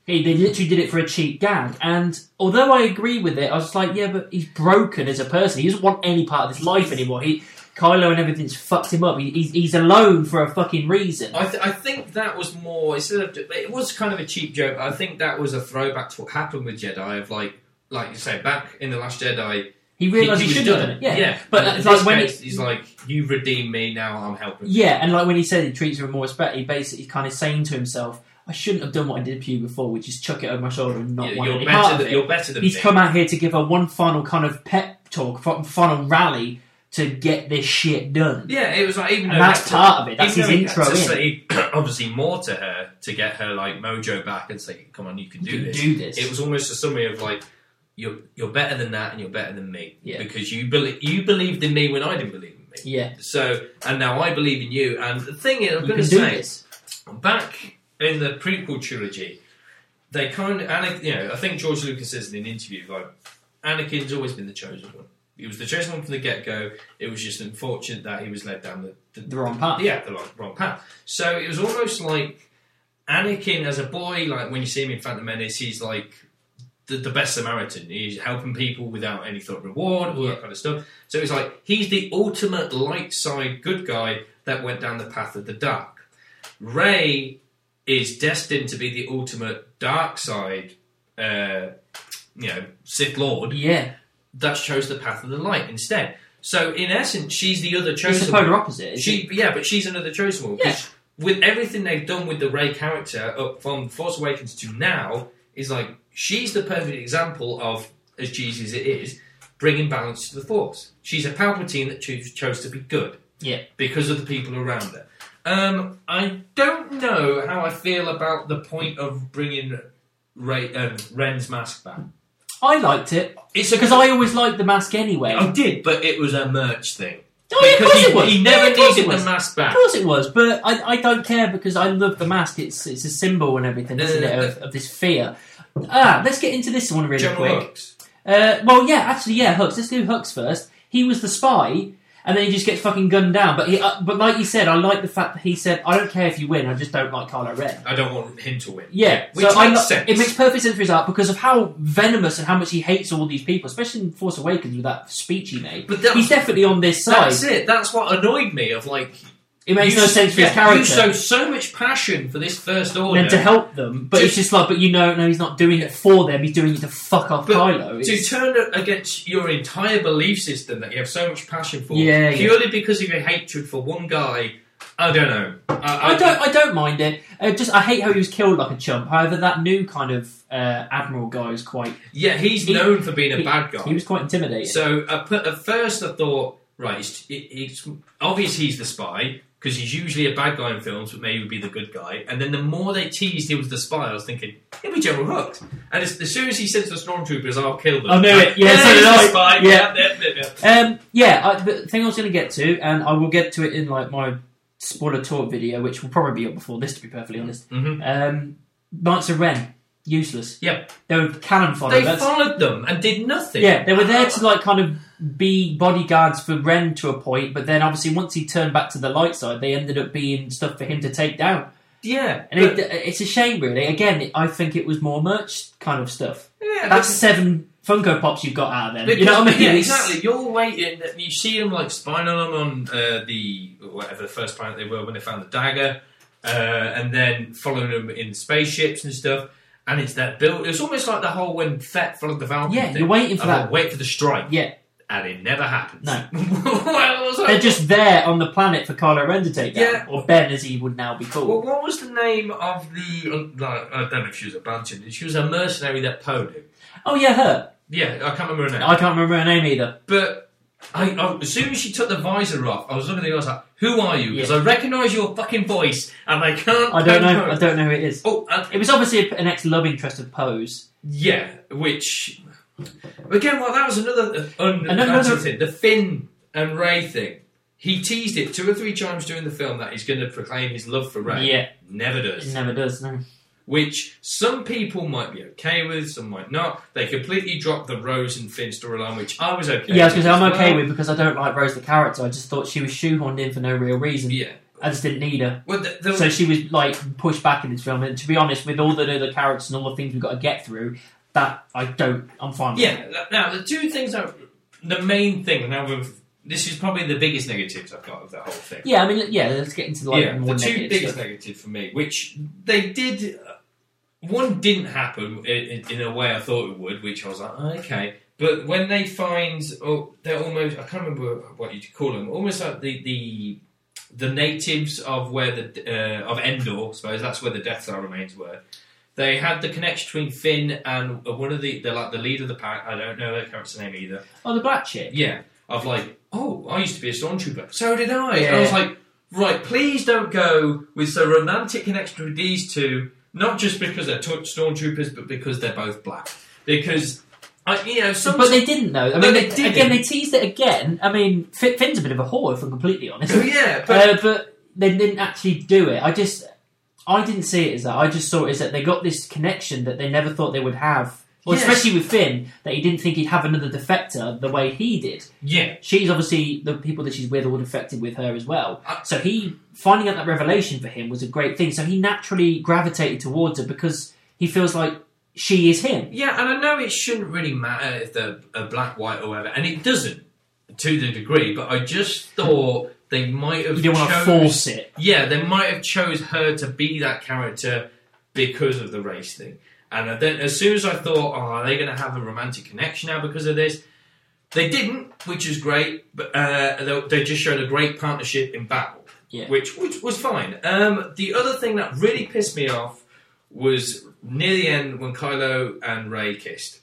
He, they literally did it for a cheap gag. And although I agree with it, I was like, "Yeah, but he's broken as a person. He doesn't want any part of his life anymore." He, Kylo and everything's fucked him up. He, he's, he's alone for a fucking reason. I, th- I think that was more instead of it was kind of a cheap joke. But I think that was a throwback to what happened with Jedi of like like you say back in the Last Jedi. He realised he, was should have done it. Yeah, yeah. but And it's like when case, he, he's like, "You redeemed me. Now I'm helping." Yeah, and like when he said he treats her with more respect, he basically kind of saying to himself, "I shouldn't have done what I did to you before, which is chuck it over my shoulder and not want you're any part better. of Than, it." you're better than He's me. come out here to give her one final kind of pep talk, fi- final rally to get this shit done. Yeah, it was like even And though that's he had part of it. That's even his though he intro to in. say obviously more to her to get her like mojo back and say, "Come on, you can do You can this." do this. It was almost a summary of like, "You're you're better than that, and you're better than me Yeah. because you believe you believed in me when I didn't believe in me." yeah, So and now I believe in you. And the thing is, I'm you going can to do say this. back in the prequel trilogy, they kind of, Anakin, you know, I think George Lucas says in an interview, like, Anakin's always been the chosen one. He was the chosen one from the get go. It was just unfortunate that he was led down the, the, The wrong path. Yeah, the wrong, wrong path. So it was almost like Anakin as a boy, like when you see him in Phantom Menace, he's like the, the best Samaritan. He's helping people without any thought of reward, all Yeah. that kind of stuff. So it's like he's the ultimate light side good guy that went down the path of the dark. Rey is destined to be the ultimate dark side, uh, you know, Sith Lord Yeah, that chose the path of the light instead. So in essence, she's the other it's chosen the polar opposite. She, yeah, but she's another chosen one. Yeah. With everything they've done with the Rey character up from Force Awakens to now, is like she's the perfect example of, as cheesy as it is, bringing balance to the Force. She's a Palpatine that chose, chose to be good. Yeah. Because of the people around her. Um, I don't know how I feel about the point of bringing Rey, um, Ren's mask back. I liked it It's because I always liked the mask anyway. I did, but it was a merch thing. Oh, yeah, of because course he, it was. he Yeah, never of course needed it the mask Of course it was, but I, I don't care because I love the mask. It's it's a symbol and everything, isn't it, of, of this fear. Ah, let's get into this one really General quick. Hux. Uh, well, yeah, actually, yeah, Hux. Let's do Hux first. He was the spy, and then he just gets fucking gunned down. But he, uh, but like you said, I like the fact that he said, "I don't care if you win. I just don't like Kylo Ren." I don't want him to win. Yeah, which so I makes lo- sense. It makes perfect sense for his art because of how venomous and how much he hates all these people, especially in Force Awakens with that speech he made. But He's definitely on this side. That's it. That's what annoyed me. Of like, It makes you no sense for yeah, his character. You show so much passion for this first order. meant to help them, but To- it's just like, but you know, no, he's not doing it for them. He's doing it to fuck off Kylo. to It's- turn it against your entire belief system that you have so much passion for, Yeah, yeah. purely because of your hatred for one guy. I don't know. I, I don't, I don't mind it. Uh, just, I hate how he was killed like a chump. However, that new kind of uh, admiral guy is quite. Yeah, he's He- known for being a he- bad guy. He was quite intimidating. So uh, at first I thought right, it's, it, it's obvious he's the spy because he's usually a bad guy in films, but maybe would be the good guy. And then the more they teased he was the spy, I was thinking he'll be General Hux. And as, as soon as he to the stormtroopers, "I'll kill them," I knew it. Yeah, yeah, so did I. spy. Yeah. Yeah. Um, yeah, I, the thing I was going to get to, and I will get to it in like my spoiler talk video, which will probably be up before this, to be perfectly honest. Mhm. Um, Knights of Ren, useless. Yep. They were cannon fodder. They That's- followed them and did nothing. yeah, they were there to like kind of be bodyguards for Ren to a point, but then obviously once he turned back to the light side, they ended up being stuff for him to take down. yeah. And but- it, it's a shame, really. Again, I think it was more merch kind of stuff. yeah, That's seven Funko Pops you've got out of them. You know what I mean? Yeah, It's- exactly. You're waiting. You see them like spying on them on uh, the whatever the first planet they were when they found the dagger, uh, and then following them in spaceships and stuff. And it's that build. It's almost like the whole when Fett followed the Falcon. Yeah, thing. you're waiting for that. Wait for the strike, Yeah, and it never happens. No. well, was they're just there on the planet for Kylo Ren to take down, Yeah. or Ben as he would now be called. Well, what was the name of the? Uh, I don't know if she was a Bunchen. She was a mercenary that Poe knew. oh yeah, her. Yeah, I can't remember her name. I can't remember her name either. But I, I, as soon as she took the visor off, I was looking at her. I was like, "Who are you?" Because Yeah. I recognise your fucking voice, and I can't. I don't know. pinpoint- I don't know who it is. Oh, and, It was obviously an ex-love interest of Poe's. yeah. Which again, well, that was another uh, un, Another- another thing. The Finn and Rey thing. He teased it two or three times during the film that he's going to proclaim his love for Rey. Yeah, Never it does. never does. No. Which some people might be okay with, some might not. They completely dropped the Rose and Finn storyline, which I was okay. Yeah, I was going to say with I'm as okay with because I don't like Rose the character. I just thought she was shoehorned in for no real reason. Yeah. I just didn't need her. Well, the, the, So she was like pushed back in this film. And to be honest, with all the other characters and all the things we've got to get through, that I don't. I'm fine. With. Yeah. Now the two things are the main thing now with this is probably the biggest negatives I've got of the whole thing. Yeah, I mean, yeah. Let's get into like yeah, more the two negative biggest stuff. negatives for me, which they did. One didn't happen in, in, in a way I thought it would, which I was like, oh, okay. But when they find, oh, they're almost—I can't remember what you'd call them. Almost like the the the natives of where the uh, of Endor, I suppose that's where the Death Star remains were. They had the connection between Finn and uh, one of the, the like the leader of the pack. I don't know their character's name either. Oh, the black chick. Yeah, of like, oh, I used to be a stormtrooper. So did I. Yeah. And I was like, right, please don't go with so romantic connection with these two, not just because they're stormtroopers, but because they're both black. Because, I, you know, some. But they didn't though. I mean, they they- again, they teased it again. I mean, Finn's a bit of a whore, if I'm completely honest. Oh, yeah, but uh, but they didn't actually do it. I just, I didn't see it as that. I just saw it as that they got this connection that they never thought they would have. Well, Yes. especially with Finn, that he didn't think he'd have another defector the way he did. yeah, She's obviously the people that she's with all defected with her as well. I- So he finding out that revelation for him was a great thing. So he naturally gravitated towards her because he feels like she is him. yeah, and I know it shouldn't really matter if they're a black, white, or whatever, and it doesn't to the degree. But I just thought they might have. You don't want to force it. Yeah, they might have chose her to be that character because of the race thing. And then as soon as I thought, oh, are they going to have a romantic connection now because of this? They didn't, which is great. But uh, they, they just showed a great partnership in battle, Yeah. which which was fine. Um, the other thing that really pissed me off was near the end when Kylo and Rey kissed.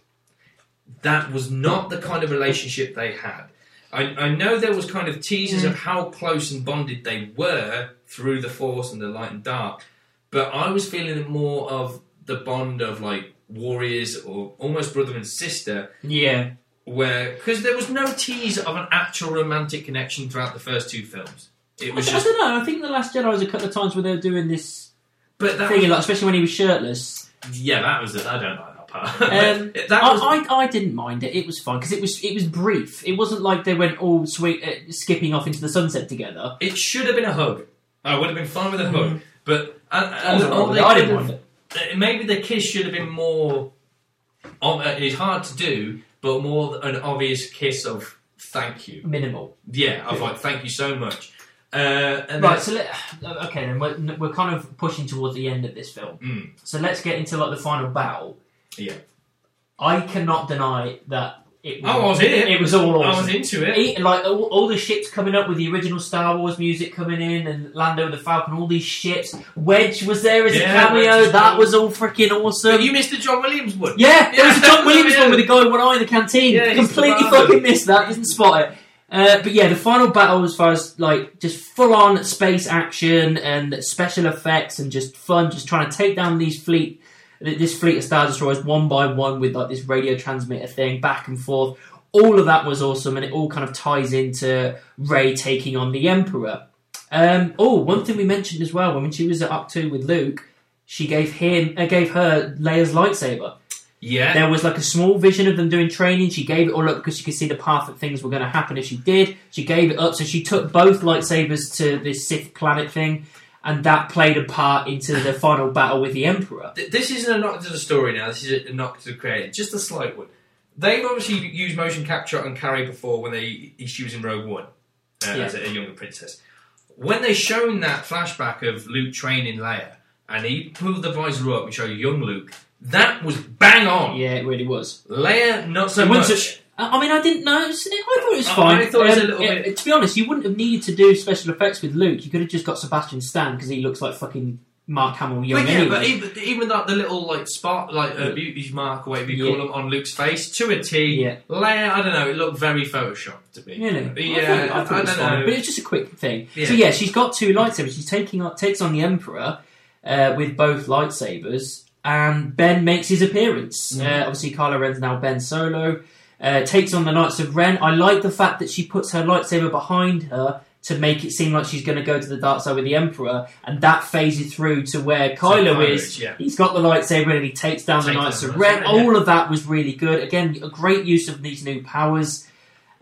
That was not the kind of relationship they had. I, I know there was kind of teasers of how close and bonded they were through the Force and the light and dark, but I was feeling more of the bond of like warriors or almost brother and sister, Yeah. where because there was no tease of an actual romantic connection throughout the first two films. It was I just, don't know. I think the Last Jedi was a couple of times where they were doing this but that thing, was, like, especially when he was shirtless. yeah, that was it. I don't like that part. Um, that was I, I, I didn't mind it. It was fun because it was it was brief. It wasn't like they went all sweet uh, skipping off into the sunset together. It should have been a hug. I would have been fine with a hug. But and, I and wasn't wrong all they it. I didn't have- mind it. uh, maybe the kiss should have been more. uh, It's hard to do, but more an obvious kiss of thank you. Minimal. Yeah, of like thank you so much. Uh, and Right. So let, okay, then we're, we're kind of pushing towards the end of this film. Mm, So let's get into like the final battle. Yeah. I cannot deny that it. Was, I was in it. It was all I was into it. He- like all, all the ships coming up with the original Star Wars music coming in, and Lando the Falcon, all these ships. Wedge was there as Yeah, a cameo. That was all freaking awesome. But you missed the John Williams one. yeah, there was a John Williams one with the guy with one eye in the canteen. Yeah, Completely fucking missed that. Didn't spot it. Uh, but yeah, the final battle, as far as like just full on space action and special effects and just fun, just trying to take down these fleet, this fleet of star destroyers one by one with like this radio transmitter thing back and forth. All of that was awesome, and it all kind of ties into Rey taking on the Emperor. Um, oh, one thing we mentioned as well when she was at Ahch-To with Luke, she gave him, uh, gave her Leia's lightsaber. Yeah. There was like a small vision of them doing training. She gave it all up because she could see the path that things were going to happen if she did. She gave it up, so she took both lightsabers to this Sith planet thing, and that played a part into the final battle with the Emperor. This isn't a knock to the story now. This is a knock to the creator. Just a slight one. They've obviously used motion capture on Carrie before when they she was in Rogue One uh, Yeah. as a, a younger princess. When they shown that flashback of Luke training Leia and he pulled the visor up and showed young Luke, that was bang on. Yeah, it really was. Leia, not so It much. I mean, I didn't know. it. I thought it was fine. I thought it was a Um, little it- bit- To be honest, you wouldn't have needed to do special effects with Luke. You could have just got Sebastian Stan because he looks like fucking Mark Hamill young But yeah, anyway. but even, even that the little like spark, like uh, beauty mark, or whatever you Yeah. call them, on Luke's face to a T. Yeah. Leia, I don't know, it looked very photoshopped to me. Really? Yeah, I thought, I thought I it was don't fine. know. But it's just a quick thing. Yeah. So yeah, she's got two lightsabers. She's taking on, takes on the Emperor uh, with both lightsabers, and Ben makes his appearance. Mhm. Uh, obviously, Kylo Ren's now Ben Solo. Uh, takes on the Knights of Ren. I like the fact that she puts her lightsaber behind her to make it seem like she's going to go to the dark side with the Emperor, and that phases through to where Kylo is. yeah. He's got the lightsaber and he takes down the Takes Knights of the Ren. Knights of Ren, All of that was really good. Again, a great use of these new powers.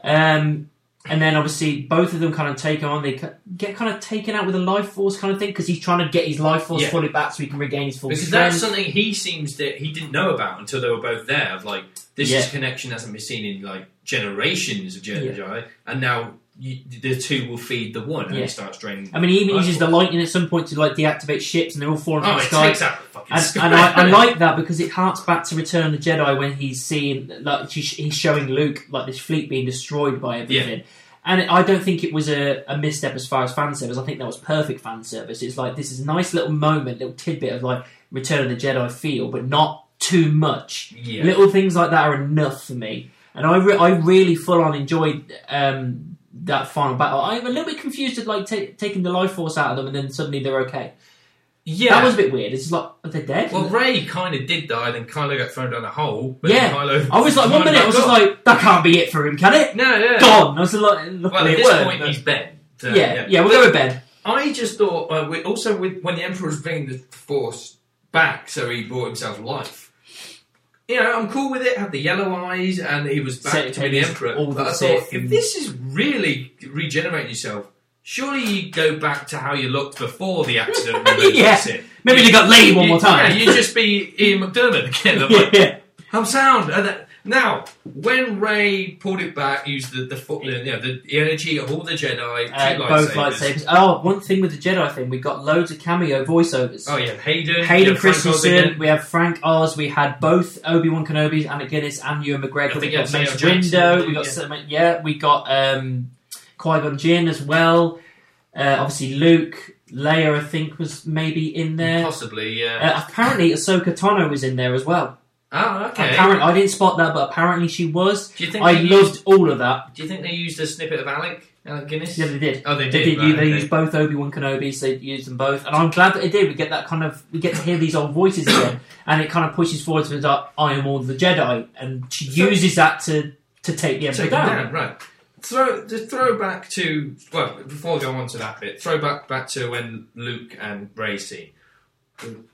Um, and then obviously both of them kind of take on. They get kind of taken out with a life force kind of thing because he's trying to get his life force Yeah. fully back so he can regain his full Because strength. that's something he seems that he didn't know about until they were both there. Of like, this Yeah. connection hasn't been seen in like generations of Jedi, Yeah. and now you, the two will feed the one, and Yeah. he starts draining. I mean, he even uses the lightning at some point to like deactivate ships, and they're all falling from Oh, the sky. Takes out the fucking And, and I, I like that because it harks back to Return of the Jedi when he's seeing like he's he's showing Luke like this fleet being destroyed by everything. And I don't think it was a, a misstep as far as fan service. I think that was perfect fan service. It's like this is a nice little moment, little tidbit of like Return of the Jedi feel, but not too much. yeah. Little things like that are enough for me, and I re- I really full on enjoyed um, that final battle. I'm a little bit confused at like ta taking the life force out of them, and then suddenly they're okay. Yeah. That was a bit weird. It's just like are they dead? well, Rey kind of did die, then Kylo got thrown down a hole. But Yeah. Kylo I was like one minute, I was just like that can't be it for him, can it? no, yeah. Gone. I was like, Well, luckily at it this point, but- he's Ben. So, yeah, yeah, we'll go with Ben. I just thought, uh, with, also with when the Emperor was bringing the Force back, so he brought himself life. You know, I'm cool with it. Had the yellow eyes, and he was back to be the Emperor. all but I thought, if this is really regenerating yourself, surely you go back to how you looked before the accident. Yeah. Sith. Maybe they got laid one You- more time. Yeah, you just be Ian McDiarmid again. I'm like, yeah. I'm sound. Now, when Rey pulled it back, used the the, foot, you know, the energy of all the Jedi, two Uh, both lightsabers. lightsabers. Oh, one thing with the Jedi thing, we got loads of cameo voiceovers. Oh yeah, Hayden, Hayden Christensen, we have Frank Oz, we had both Obi Wan Kenobi, Anna Guinness, and Ewan McGregor. We you got Mace Windu, we yeah. got some, yeah, we got um, Qui Gon Jinn as well. Uh, obviously, Luke, Leia, I think was maybe in there. Possibly, yeah. Uh, apparently, Ahsoka Tano was in there as well. oh, okay. Apparently, I didn't spot that, but apparently she was. do you think I loved used, all of that. Do you think they used a snippet of Alec, Alec Guinness? Yeah, they did. Oh, they They did. did. right, you, they okay. used both Obi Wan Kenobi, so they used them both, and I'm glad that they did. We get that kind of, we get to hear these old voices again, and it kind of pushes forward to the I am all the Jedi, and she So- uses that to to take the Emperor down. down, right? Throw just throw back to well before we go on to that bit. Throw back back to when Luke and Rey see.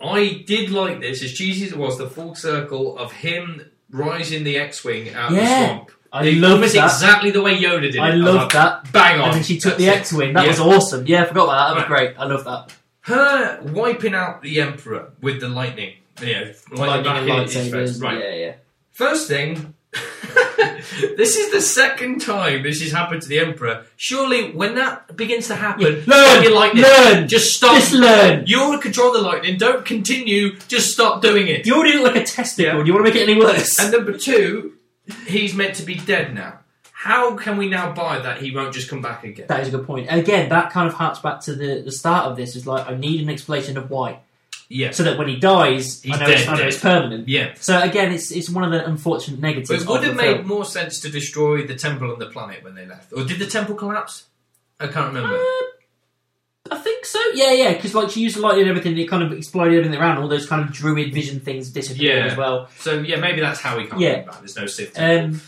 I did like this, as cheesy as it was, the full circle of him rising the X-wing out of Yeah. the swamp. I It love was that. exactly the way Yoda did it. I was love like, that. Bang on. And then she took That's the it. X-wing. That Yeah. was awesome. Yeah, I forgot about that. That was great. I love that. Her wiping out the Emperor with the lightning. Yeah, Lightning back and in his face. lightsabers. Right. Yeah, yeah. First thing, this is the second time this has happened to the Emperor. Surely, when that begins to happen, Yeah. Learn! your lightning, Learn! Just stop. Just learn. You're control the lightning. Don't continue. Just stop doing it. You already look like a testicle. Yeah. Do you want to make it any worse? And number two, he's meant to be dead now. How can we now buy that he won't just come back again? that is a good point. Again, that kind of harks back to the, the start of this. Is like I need an explanation of why. Yeah. so that when he dies, He's I know, dead, it's, I know dead. it's permanent. Yeah. So again, it's it's one of the unfortunate negatives. But it would of have the made film. more sense to destroy the temple and the planet when they left. Or did the temple collapse? I can't remember. Uh, I think so. Yeah, yeah. Because like she used the light and everything, and it kind of exploded everything around. All those kind of druid vision things disappeared Yeah. as well. So yeah, maybe that's how we can't Yeah. remember. There's no Sith. Um,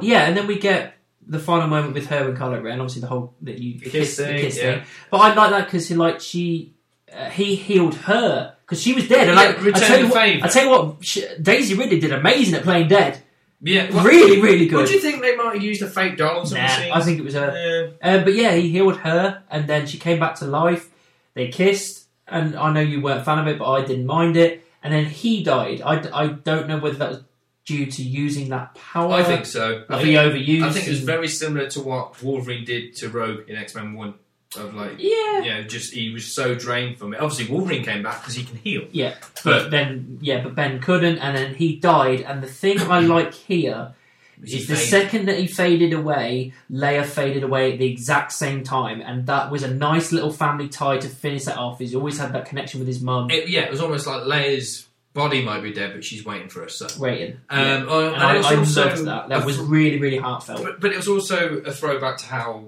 yeah, and then we get the final moment with her and Kylo Ren. Obviously, the whole that you the Kiss the kiss yeah. thing. But I like that because like she, uh, he healed her because she was dead. And Yeah, like, I return tell you the what, favour. I tell you what, she, Daisy Ridley did amazing at playing dead. yeah. What, really, really good. What do you think they might have used a fake doll in some Nah. I think it was her. Yeah. Um, but yeah, he healed her, and then she came back to life. They kissed, and I know you weren't a fan of it, but I didn't mind it. And then he died. I, I don't know whether that was due to using that power. I think so. I think, he overused. I think it was and- very similar to what Wolverine did to Rogue in X Men One. Of like, yeah, yeah, just he was so drained from it. Obviously, Wolverine came back because he can heal. yeah. But then, yeah, but Ben couldn't, and then he died. And the thing I like here He the faded. second that he faded away, Leia faded away at the exact same time, and that was a nice little family tie to finish that off. He's always had that connection with his mum. It- yeah, it was almost like Leia's body might be dead, but she's waiting for her son. Rating. Um, Yeah. And and I, I also loved that. That was really, really heartfelt. But, but it was also a throwback to how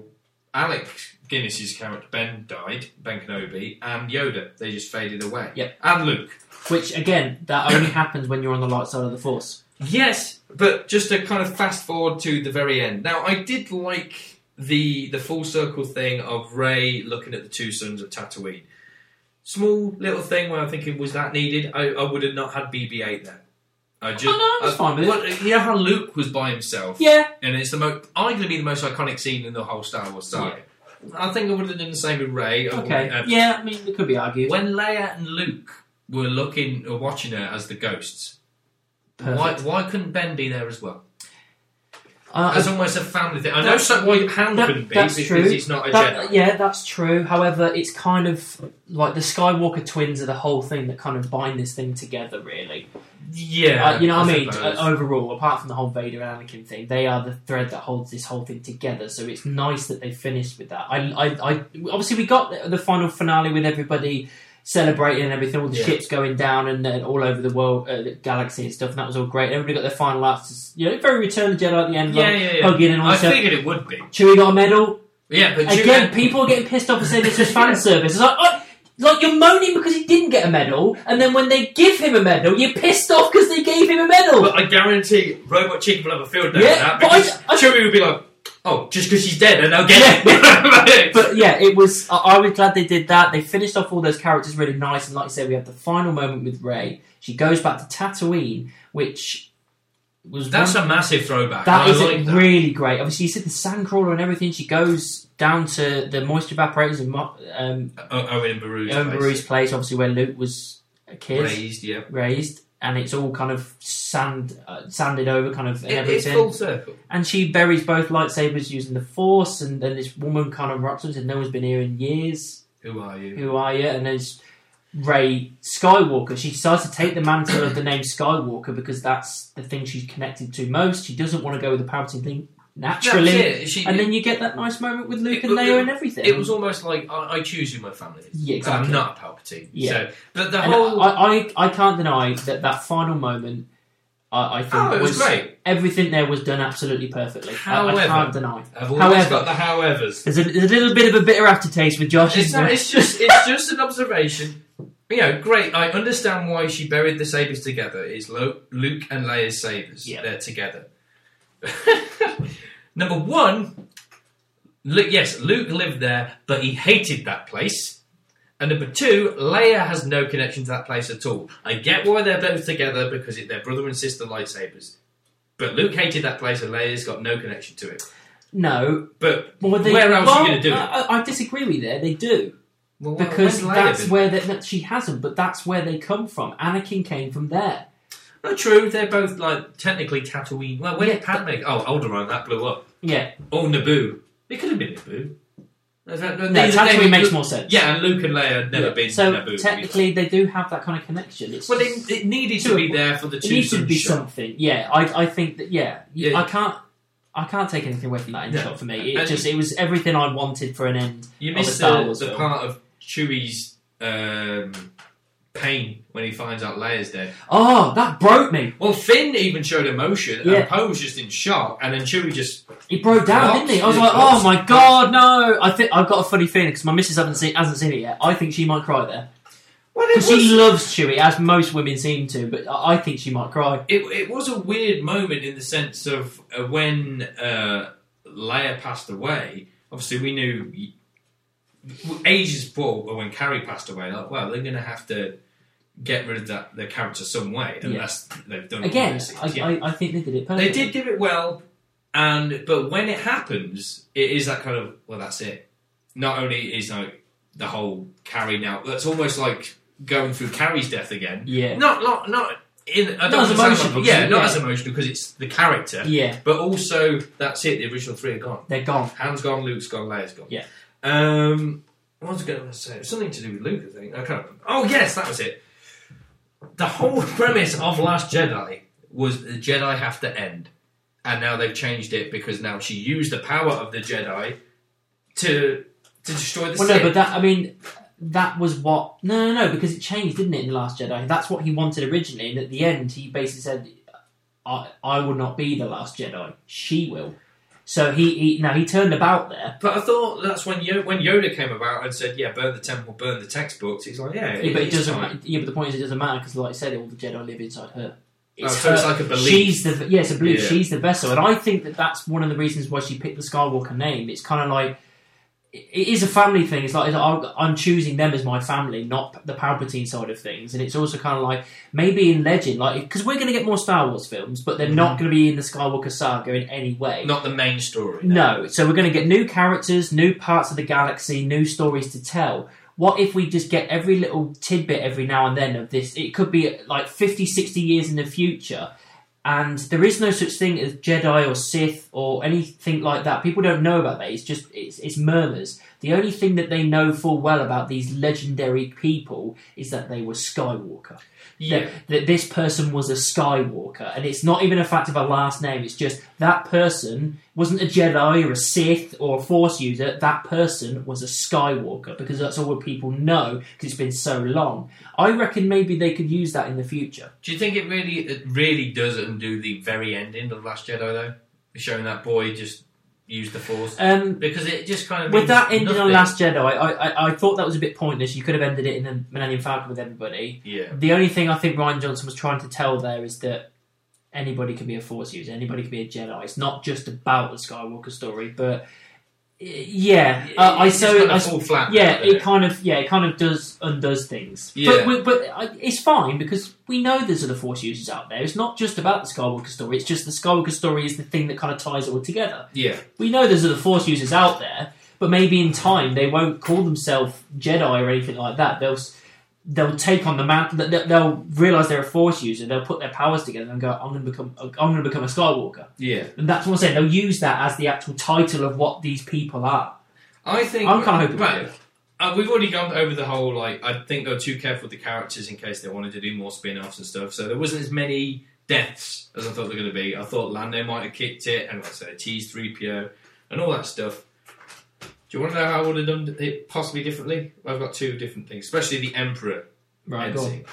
Alec Guinness's character Ben died, Ben Kenobi, and Yoda. They just faded away. Yep. And Luke. Which again, that only happens when you're on the light side of the force. Yes, but just to kind of fast forward to the very end. Now, I did like the the full circle thing of Rey looking at the two suns of Tatooine. Small little thing where I think it was that needed. I, I would have not had BB-8 then. I just, Oh, no, I was fine with it. You know how Luke was by himself, Yeah, and it's the most arguably the most iconic scene in the whole Star Wars saga. I think I would have done the same with Rey. Okay. have- Yeah, I mean, it could be argued. When Leia and Luke were looking or watching her as the ghosts, why why couldn't Ben be there as well? Uh, As almost a family thing. I know so why Han that- couldn't be that's because true. he's not a that- Jedi. yeah, that's true. However, it's kind of like the Skywalker twins are the whole thing that kind of bind this thing together, really. Yeah, Uh, you know what I mean? Uh, overall, apart from the whole Vader and Anakin thing, they are the thread that holds this whole thing together. So it's nice that they finished with that. I, I, I obviously we got the, the final finale with everybody celebrating and everything, all the Yeah. ships going down and, and all over the world, uh, the galaxy and stuff, and that was all great. Everybody got their final acts, you know, very Return of the Jedi at the end, yeah, like, yeah, yeah. hugging and all I stuff. figured it would be. Chewie got a medal. Yeah, but Again, people are getting pissed off and saying this was fan service. It's like, oh, like you're moaning because he didn't get a medal, and then when they give him a medal, you're pissed off because they gave him a medal. But I guarantee Robot Chicken will have a field day Yeah, with that but I- because I- Chewie would be like, "Oh, just because she's dead, and I'll get it." but yeah, it was. I, I was glad they did that. They finished off all those characters really nice, and like I said, we have the final moment with Rey. She goes back to Tatooine, which was That's one, a massive throwback. that I is like that. really great. Obviously, you see the sandcrawler and everything. She goes down to the moisture evaporators in um, Owen Beru's Owen place. Place, obviously where Luke was a kid. raised. Yeah, raised, and it's all kind of sand, uh, sanded over, kind of and it, it's everything. full circle. And she buries both lightsabers using the Force, and then this woman kind of rocks up and says, "No one's been here in years. Who are you? Who are you?" And there's Rey Skywalker. She decides to take the mantle of the name Skywalker because that's the thing she's connected to most. She doesn't want to go with the Palpatine thing naturally. That's it. She, And then you get that nice moment with Luke It- and Leia it- and everything. it was almost like I, I choose who my family is. Yeah, exactly. I'm not a Palpatine. Yeah. So, but the And whole I, I, I can't deny that that final moment, I, I think oh, it was, great. everything there was done absolutely perfectly. I- I, However- can't deny. I've always However- got the howevers. There's a, there's a little bit of a bitter aftertaste with Josh. It's, it's just it's just an observation. You know, great. I understand why she buried the sabers together. Is Luke, Luke and Leia's sabers? Yeah. They're together. Number one, Lu yes, Luke lived there, but he hated that place. And number two, Leia has no connection to that place at all. I get why they're both together because it, they're brother and sister lightsabers. But Luke hated that place, and Leia's got no connection to it. no. But Well, they, Where else well, are you gonna do it? I, I- disagree with you there. They do well, because that's where they, that she hasn't. But that's where they come from. Anakin came from there. No, true. They're both like technically Tatooine. Well, when Yeah, did Padme? Oh, Alderaan that blew up. Yeah. Or Naboo. It could have been Naboo. No, they- Tatooine makes more sense. Yeah, and Luke and Leia had never Yeah. been so Naboo. technically, they do have that kind of connection. It's well, just- it, it needed to to be there for the it two needs to be shot. something. Yeah, I, I think that. Yeah, Yeah. I can't. I can't take anything away from that in No. shot for me. It And- just it was everything I wanted for an end. You of a missed Star the, Wars the film. part of Chewie's um, pain when he finds out Leia's dead. Oh, that broke me. Well, Finn even showed emotion, Yeah. and Poe was just in shock, and then Chewie just He broke down, didn't he? I was like, oh my god, no! I think I've got a funny feeling because my missus hasn't seen hasn't seen it yet. I think she might cry there because was, she loves Chewie, as most women seem to. But I I think she might cry. it, it was a weird moment in the sense of uh, when uh, Leia passed away. Obviously, we knew ages before when Carrie passed away. Like, well, they're going to have to get rid of that the character some way, unless they've done it Again, obviously. I, Yeah. I, I think they did it perfectly. They did do it well, and but when it happens, it is that kind of well, that's it. Not only is like the whole Carrie now, that's almost like going through Carrie's death again. Yeah. Not not not in. I Not as emotional, Like, yeah, not yeah. as emotional because it's the character, Yeah, but also that's it. The original three are gone. they're gone. Han's gone, Luke's gone, Leia's gone. Yeah. Um, what was I going to say? Something to do with Luke, I think. I can't. Remember. Oh yes, that was it. The whole premise of Last Jedi was the Jedi have to end, and now they've changed it because now she used the power of the Jedi to to destroy the Well, Sith. no, but that I mean, that was what. No, no, no, because it changed, didn't it, in the Last Jedi? That's what he wanted originally, and at the end, he basically said, "I, I will not be the Last Jedi. She will." So he, he now he turned about there. But I thought that's when Yoda, when Yoda came about and said, "Yeah, burn the temple, burn the textbooks." He's like, "Yeah, Yeah, but it doesn't. time." Yeah, but the point is, it doesn't matter because, like I said, all the Jedi live inside her. Oh, so it's like a belief. She's the yeah, it's a belief. Yeah. She's the vessel, and I think that that's one of the reasons why she picked the Skywalker name. It's kind of like it is a family thing. It's like I'm I'm choosing them as my family, not the Palpatine side of things. And it's also kind of like maybe in Legend, like because we're going to get more Star Wars films, but they're not mm. going to be in the Skywalker saga in any way. Not the main story. No, so we're going to get new characters, new parts of the galaxy, new stories to tell. What if we just get every little tidbit every now and then of this? It could be like 50, 60 years in the future, and there is no such thing as Jedi or Sith or anything like that. People don't know about that. It's just it's, it's murmurs. The only thing that they know full well about these legendary people is that they were Skywalker Yeah. that, that this person was a Skywalker, and it's not even a fact of a last name. It's just that person wasn't a Jedi or a Sith or a Force user. That person was a Skywalker because that's all what people know because it's been so long. I reckon maybe they could use that in the future. Do you think it really, it really does undo the very ending of The Last Jedi though? Showing that boy just use the Force Um, because it just kind of with that ending nothing. on Last Jedi, I, I, I thought that was a bit pointless. You could have ended it in the Millennium Falcon with everybody. Yeah, The only thing I think Rian Johnson was trying to tell there is that anybody can be a Force user, anybody can be a Jedi. It's not just about the Skywalker story, but yeah, uh, I so kind I, of fall flat. yeah, it kind of yeah, it kind of does undoes things. Yeah. But but, but it's fine because we know there's other Force users out there. It's not just about the Skywalker story. It's just the Skywalker story is the thing that kind of ties it all together. yeah, We know there's other Force users out there, but maybe in time they won't call themselves Jedi or anything like that. They'll they'll take on the man. They'll, they'll realize they're a Force user. They'll put their powers together and go, "I'm going to become. I'm going to become a Skywalker." yeah. And that's what I'm saying. They'll use that as the actual title of what these people are. I think I'm kind of hoping. Right. Uh, we've already gone over the whole like. I think they were too careful with the characters in case they wanted to do more spin-offs and stuff. So there wasn't as many deaths as I thought there were going to be. I thought Lando might have kicked it, and like I said, teased three PO and all that stuff. Do you want to know how I would have done it possibly differently? I've got two different things, especially the Emperor Right. Go on.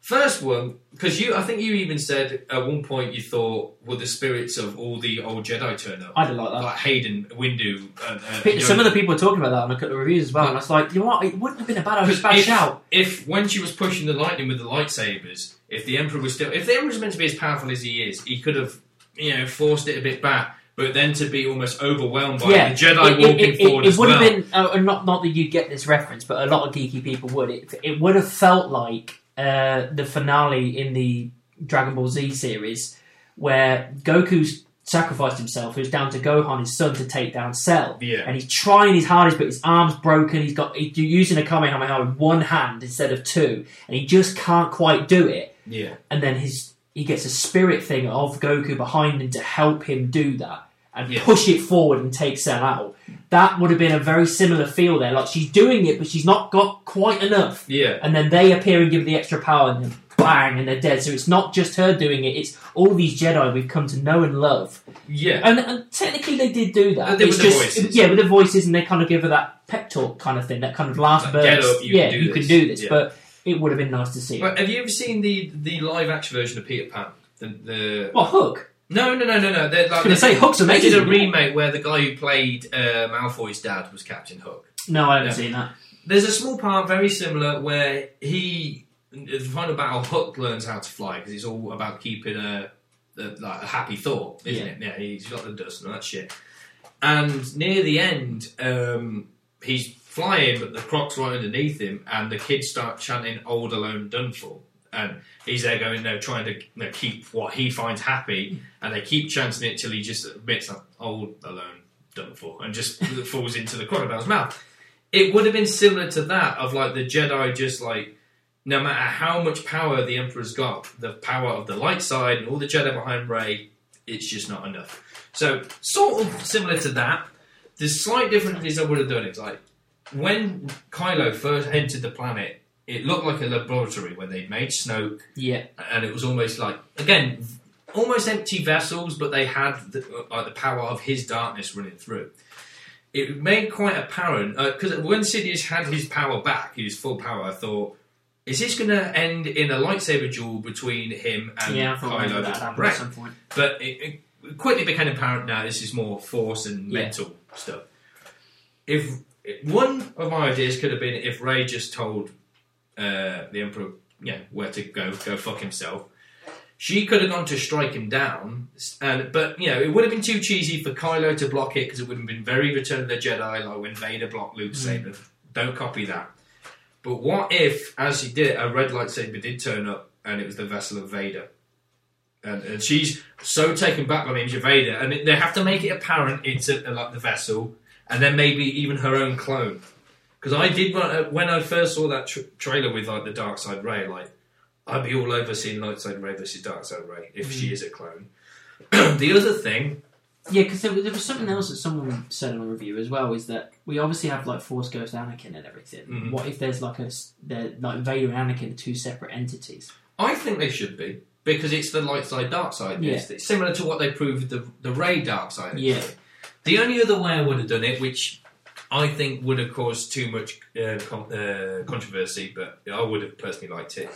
First one, because you, I think you even said at one point you thought, "Will the spirits of all the old Jedi turn up?" I don't like that. Like Hayden, Windu, uh, uh, Some of the people were talking about that on a couple of reviews as well, and I was like, you know what? It wouldn't have been a bad, bad if, shout. if when she was pushing the lightning with the lightsabers, if the Emperor was still, if the Emperor was meant to be as powerful as he is, he could have, you know, forced it a bit back. But then to be almost overwhelmed by yeah, the Jedi it, walking it, it, forward it, would well. have been uh, not not that you'd get this reference, but a lot of geeky people would. It, it would have felt like uh, the finale in the Dragon Ball Z series, where Goku's sacrificed himself. It was down to Gohan, his son, to take down Cell. Yeah. And he's trying his hardest, but his arm's broken. He's got he's using a Kamehameha with one hand instead of two, and he just can't quite do it. yeah, And then his he gets a spirit thing of Goku behind him to help him do that and Yeah. push it forward and take Cell out. That would have been a very similar feel there. Like she's doing it, but she's not got quite enough. yeah, And then they appear and give the extra power, and then bang, and they're dead. So it's not just her doing it; it's all these Jedi we've come to know and love. yeah. And, and technically, they did do that. They with the voices. yeah, with the voices, and they kind of give her that pep talk kind of thing, that kind of last Like, burst. up, you yeah, can do you this. can do this. Yeah. But it would have been nice to see. But have you ever seen the the live action version of Peter Pan? The, the What Hook? no no no no no. They're I like was going to say Hook's they amazing. did a remake where the guy who played uh, Malfoy's dad was Captain Hook. No, I haven't Yeah. seen that. There's a small part very similar where he, the final battle, Hook learns how to fly because it's all about keeping a, a like a happy thought, isn't Yeah. it? Yeah, he's got the dust and all that shit. And near the end, um, he's flying, but the croc's right underneath him, and the kids start chanting "Old Alone Done For," and he's there going, no, trying to you know, keep what he finds happy, and they keep chanting it till he just admits that "Old Alone Done For," and just falls into the crocodile's mouth it would have been similar to that of like the Jedi just like no matter how much power the Emperor's got, the power of the light side and all the Jedi behind Rey, it's just not enough. So sort of similar to that. The slight difference is I would have done it like when Kylo first entered the planet, it looked like a laboratory where they'd made Snoke Yeah, and it was almost like again almost empty vessels but they had the, like the power of his darkness running through it made quite apparent uh, because when Sidious had his power back his full power I thought is this going to end in a lightsaber duel between him and yeah, Kylo that at some point. but it, it quickly became apparent now this is more force and Yeah. mental stuff. If one of my ideas could have been if Rey just told uh, the Emperor, yeah, where to go, go fuck himself. She could have gone to strike him down, and but you know it would have been too cheesy for Kylo to block it because it would have been very Return of the Jedi, like when Vader blocked Luke's Mm. saber. Don't copy that. But what if, as he did, a red lightsaber did turn up and it was the vessel of Vader? And, and she's so taken back by the image of Vader, and it- they have to make it apparent it's a, like the vessel, and then maybe even her own clone. Because I did when I, first saw that tr- trailer with like the Dark Side Rey, like I'd be all over seeing Light Side Rey versus Dark Side Rey if she is a clone. the other thing, Yeah, because there, was- there was something else that someone said in a review as well. Is that we obviously have like Force Ghost Anakin and everything. Mhm. What if there's like a like Vader and Anakin two separate entities? I think they should be because it's the light side, dark side. Yeah. It's, similar to what they proved the the Rey dark side. Yeah. The only other way I would have done it, which I think would have caused too much uh, con- uh, controversy, but I would have personally liked it.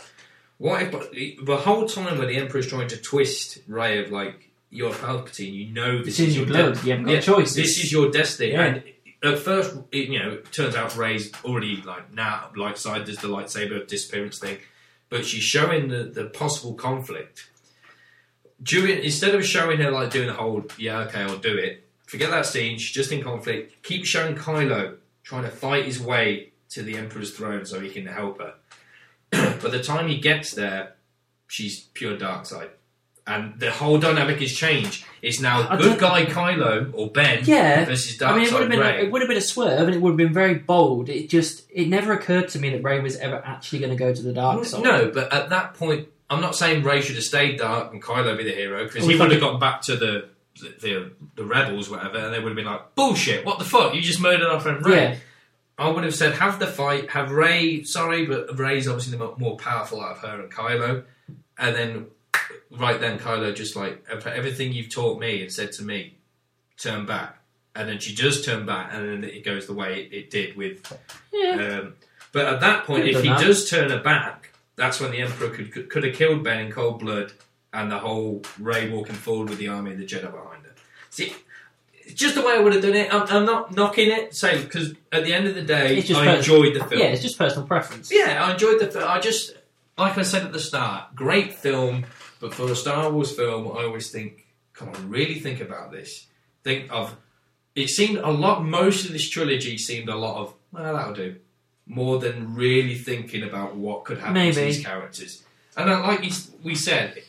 What if the whole time where the Emperor's trying to twist Rey of like you're Palpatine, you know this It's is your blood. de- you haven't got Yeah, a choice. this It's- is your destiny. Yeah. And at first, it, you know, it turns out Rey's already like now light side does the lightsaber disappearance thing, but she's showing the, the possible conflict. During instead of showing her like doing the whole yeah okay I'll do it, forget that scene. She's just in conflict. Keep showing Kylo trying to fight his way to the Emperor's throne so he can help her. By the time he gets there, she's pure dark side. And the whole dynamic has changed. It's now I good don't- guy Kylo or Ben yeah. versus I dark mean, it would side have been Rey. it would have been a swerve, and it would have been very bold. It just it never occurred to me that Rey was ever actually going to go to the dark side. No, but at that point, I'm not saying Rey should have stayed dark and Kylo be the hero because Well, oh, he we would have gone back to the the, the the rebels, whatever, and they would have been like, "Bullshit! What the fuck? You just murdered our friend Rey." Yeah, I would have said, "Have the fight, have Rey." Sorry, but Rey's obviously the more powerful out of her and Kylo, and then right then Kylo just like everything you've taught me and said to me, turn back, and then she does turn back, and then it goes the way it did with yeah. um, but at that point, Could've if he that. does turn her back, that's when the Emperor could, could have killed Ben in cold blood, and the whole Rey walking forward with the army of the Jedi. See, it's just the way I would have done it. I'm, I'm not knocking it, say because at the end of the day, It's just I pers- enjoyed the film. yeah, it's just personal preference. Yeah, I enjoyed the film. I just, like I said at the start, great film, but for a Star Wars film, I always think, come on, really think about this. Think of, it seemed a lot, most of this trilogy seemed a lot of, well, that'll do, more than really thinking about what could happen to Maybe. these characters. And like you s- we said,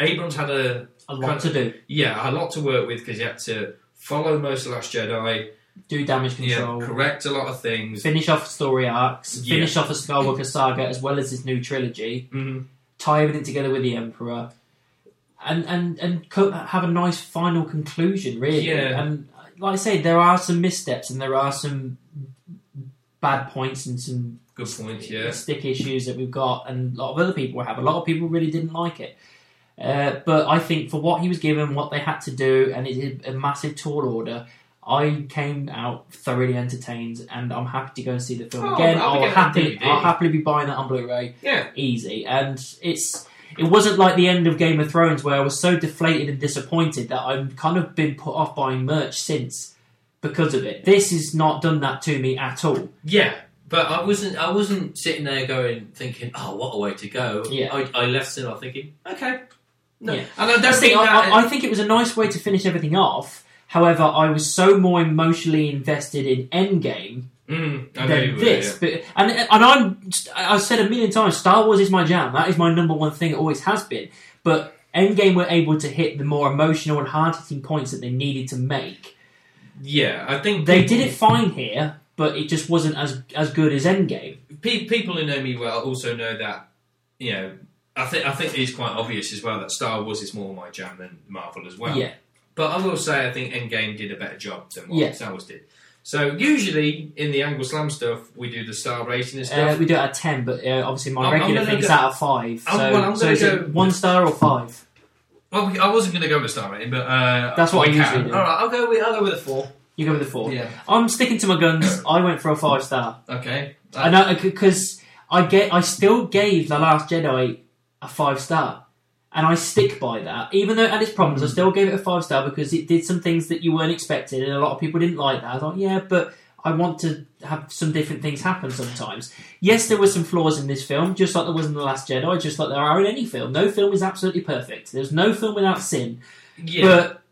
Abrams had a, A lot to do. yeah, a lot to work with because you had to follow most of Last Jedi, Do damage yeah, control. correct a lot of things. Finish off story arcs. Yeah. Finish off a Skywalker saga as well as this new trilogy. Mhm. tie everything together with the Emperor, and and and co- have a nice final conclusion. Really, Yeah. and like I say, there are some missteps and there are some bad points and some Good point, yeah. stick issues that we've got, and a lot of other people have. A lot of people really didn't like it. Uh, but I think for what he was given, what they had to do, and it's a massive tall order, I came out thoroughly entertained, and I'm happy to go and see the film Oh, again. I'll I'll happily, I'll happily be buying that on Blu-ray, Yeah. easy. And it's it wasn't like the end of Game of Thrones where I was so deflated and disappointed that I've kind of been put off buying merch since because of it. This has not done that to me at all. Yeah, but I wasn't. I wasn't sitting there going thinking, "Oh, what a way to go." Yeah. I, I left cinema thinking, "Okay." No, Yeah. and I don't think that. I, I think it was a nice way to finish everything off. However, I was so more emotionally invested in Endgame Mm, than this. But and and I'm I've said a million times, Star Wars is my jam. That is my number one thing. It always has been. But Endgame were able to hit the more emotional and hard hitting points that they needed to make. Yeah, I think They people- did it fine here, but it just wasn't as as good as Endgame. pe- people who know me well also know that you know I think I think it's quite obvious as well that Star Wars is more my jam than Marvel as well. Yeah, But I will say I think Endgame did a better job than what Yeah. Star Wars did. So usually in the Angle Slam stuff we do the star rating and uh, stuff. we do it at ten, but uh, obviously my I'm- I'm regular gonna thing's go- out of five. So, I'm- well, I'm so gonna is it go- one star or five? well, we- I wasn't going to go with star rating, but uh, That's what I usually do. All right, I'll go with I'll go with a four. You go with the four. Yeah. I'm sticking to my guns. I went for a five star. Okay. I know because I get. I still gave the Last Jedi a five star, and I stick by that. Even though it had its problems, I hmm. still gave it a five star because it did some things that you weren't expecting, and a lot of people didn't like that. I thought, yeah, but I want to have some different things happen sometimes. Yes, there were some flaws in this film, just like there was in the Last Jedi, just like there are in any film. No film is absolutely perfect. There's no film without sin. Yeah. But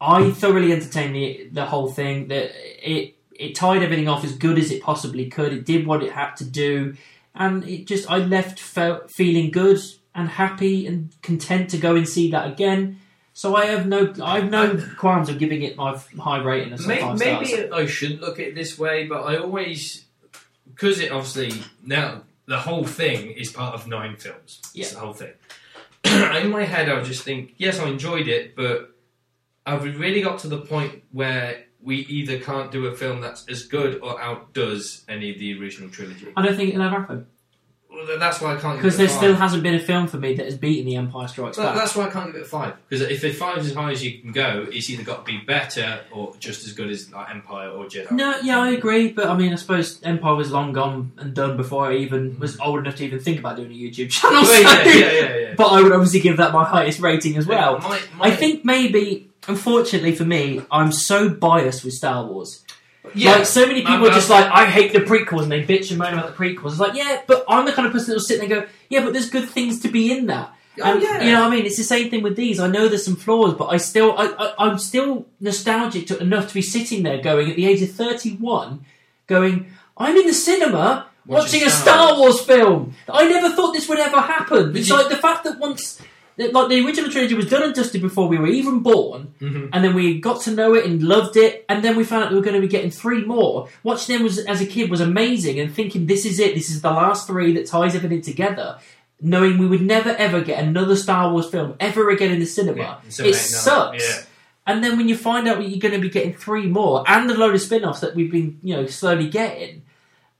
I thoroughly entertained the the whole thing. That it it tied everything off as good as it possibly could. It did what it had to do, and it just I left fe- feeling good and happy and content to go and see that again. So I have no I have no qualms of giving it my high rating of some May- five maybe. I shouldn't look at it this way, but I always because it obviously now the whole thing is part of nine films. Yeah. It's the whole thing. In my head, I would just think, yes, I enjoyed it, but I've really got to the point where we either can't do a film that's as good or outdoes any of the original trilogy. I don't think it'll ever happen Well, th- that's why I can't. because give there it a still hasn't been a film for me that has beaten The Empire Strikes Well, Back. that's why I can't give it a five. Because if a five is as high as you can go, it's either got to be better or just as good as like Empire or Jedi. No, yeah, I agree, but I mean, I suppose Empire was long gone and done before I even mm. was old enough to even think about doing a YouTube channel. Well, so- yeah, yeah, yeah, yeah. But I would obviously give that my highest rating as well. My- my- I think maybe, unfortunately for me, I'm so biased with Star Wars. Yeah, Like so many people are just like, I hate the prequels, and they bitch and moan about the prequels. It's like, yeah, but I'm the kind of person that will sit there and go, yeah, but there's good things to be in that. Oh, And, yeah. You know what I mean? It's the same thing with these. I know there's some flaws, but I still, I, I, I'm still nostalgic to, enough to be sitting there going, at the age of 31, going, I'm in the cinema watching, Watching a Star Wars film. I never thought this would ever happen. But It's you- like the fact that once, like the original trilogy was done and dusted before we were even born, Mhm. and then we got to know it and loved it, and then we found out we were going to be getting three more. Watching them was, as a kid was amazing, and thinking this is it, this is the last three that ties everything together. Knowing we would never ever get another Star Wars film ever again in the cinema, Yeah, it sucks. yeah. And then when you find out you're going to be getting three more and a load of spin-offs that we've been, you know, slowly getting,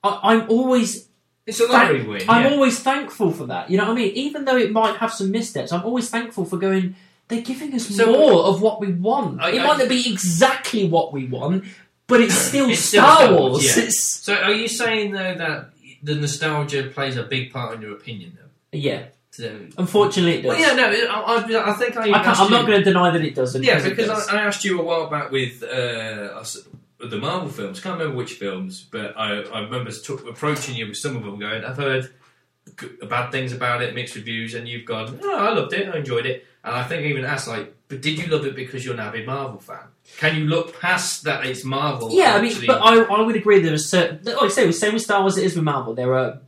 I, I'm always It's a lottery win. I'm always thankful for that. You know what I mean? Even though it might have some missteps, I'm always thankful for going. They're giving us So- more of what we want. I- it I- might not be exactly what we want, but it's still It's still Star Star Wars. Wars, yeah. It's So, are you saying though that the nostalgia plays a big part in your opinion, though? yeah. So, Unfortunately, it does. well, yeah, no, I, I, I think I. I can't, asked I'm not going to deny that it doesn't. Yeah, it because does. I, I asked you a while back with uh, us- the Marvel films. Can't remember which films, but I, I remember t- approaching you with some of them, going, "I've heard g- bad things about it, mixed reviews," and you've gone, "Oh, I loved it, I enjoyed it." And I think I even asked, like, "But did you love it because you're an avid Marvel fan? Can you look past that it's Marvel?" Yeah, I mean, but I, I would agree there are certain. Like I say, same with Star Wars, it is with Marvel. There are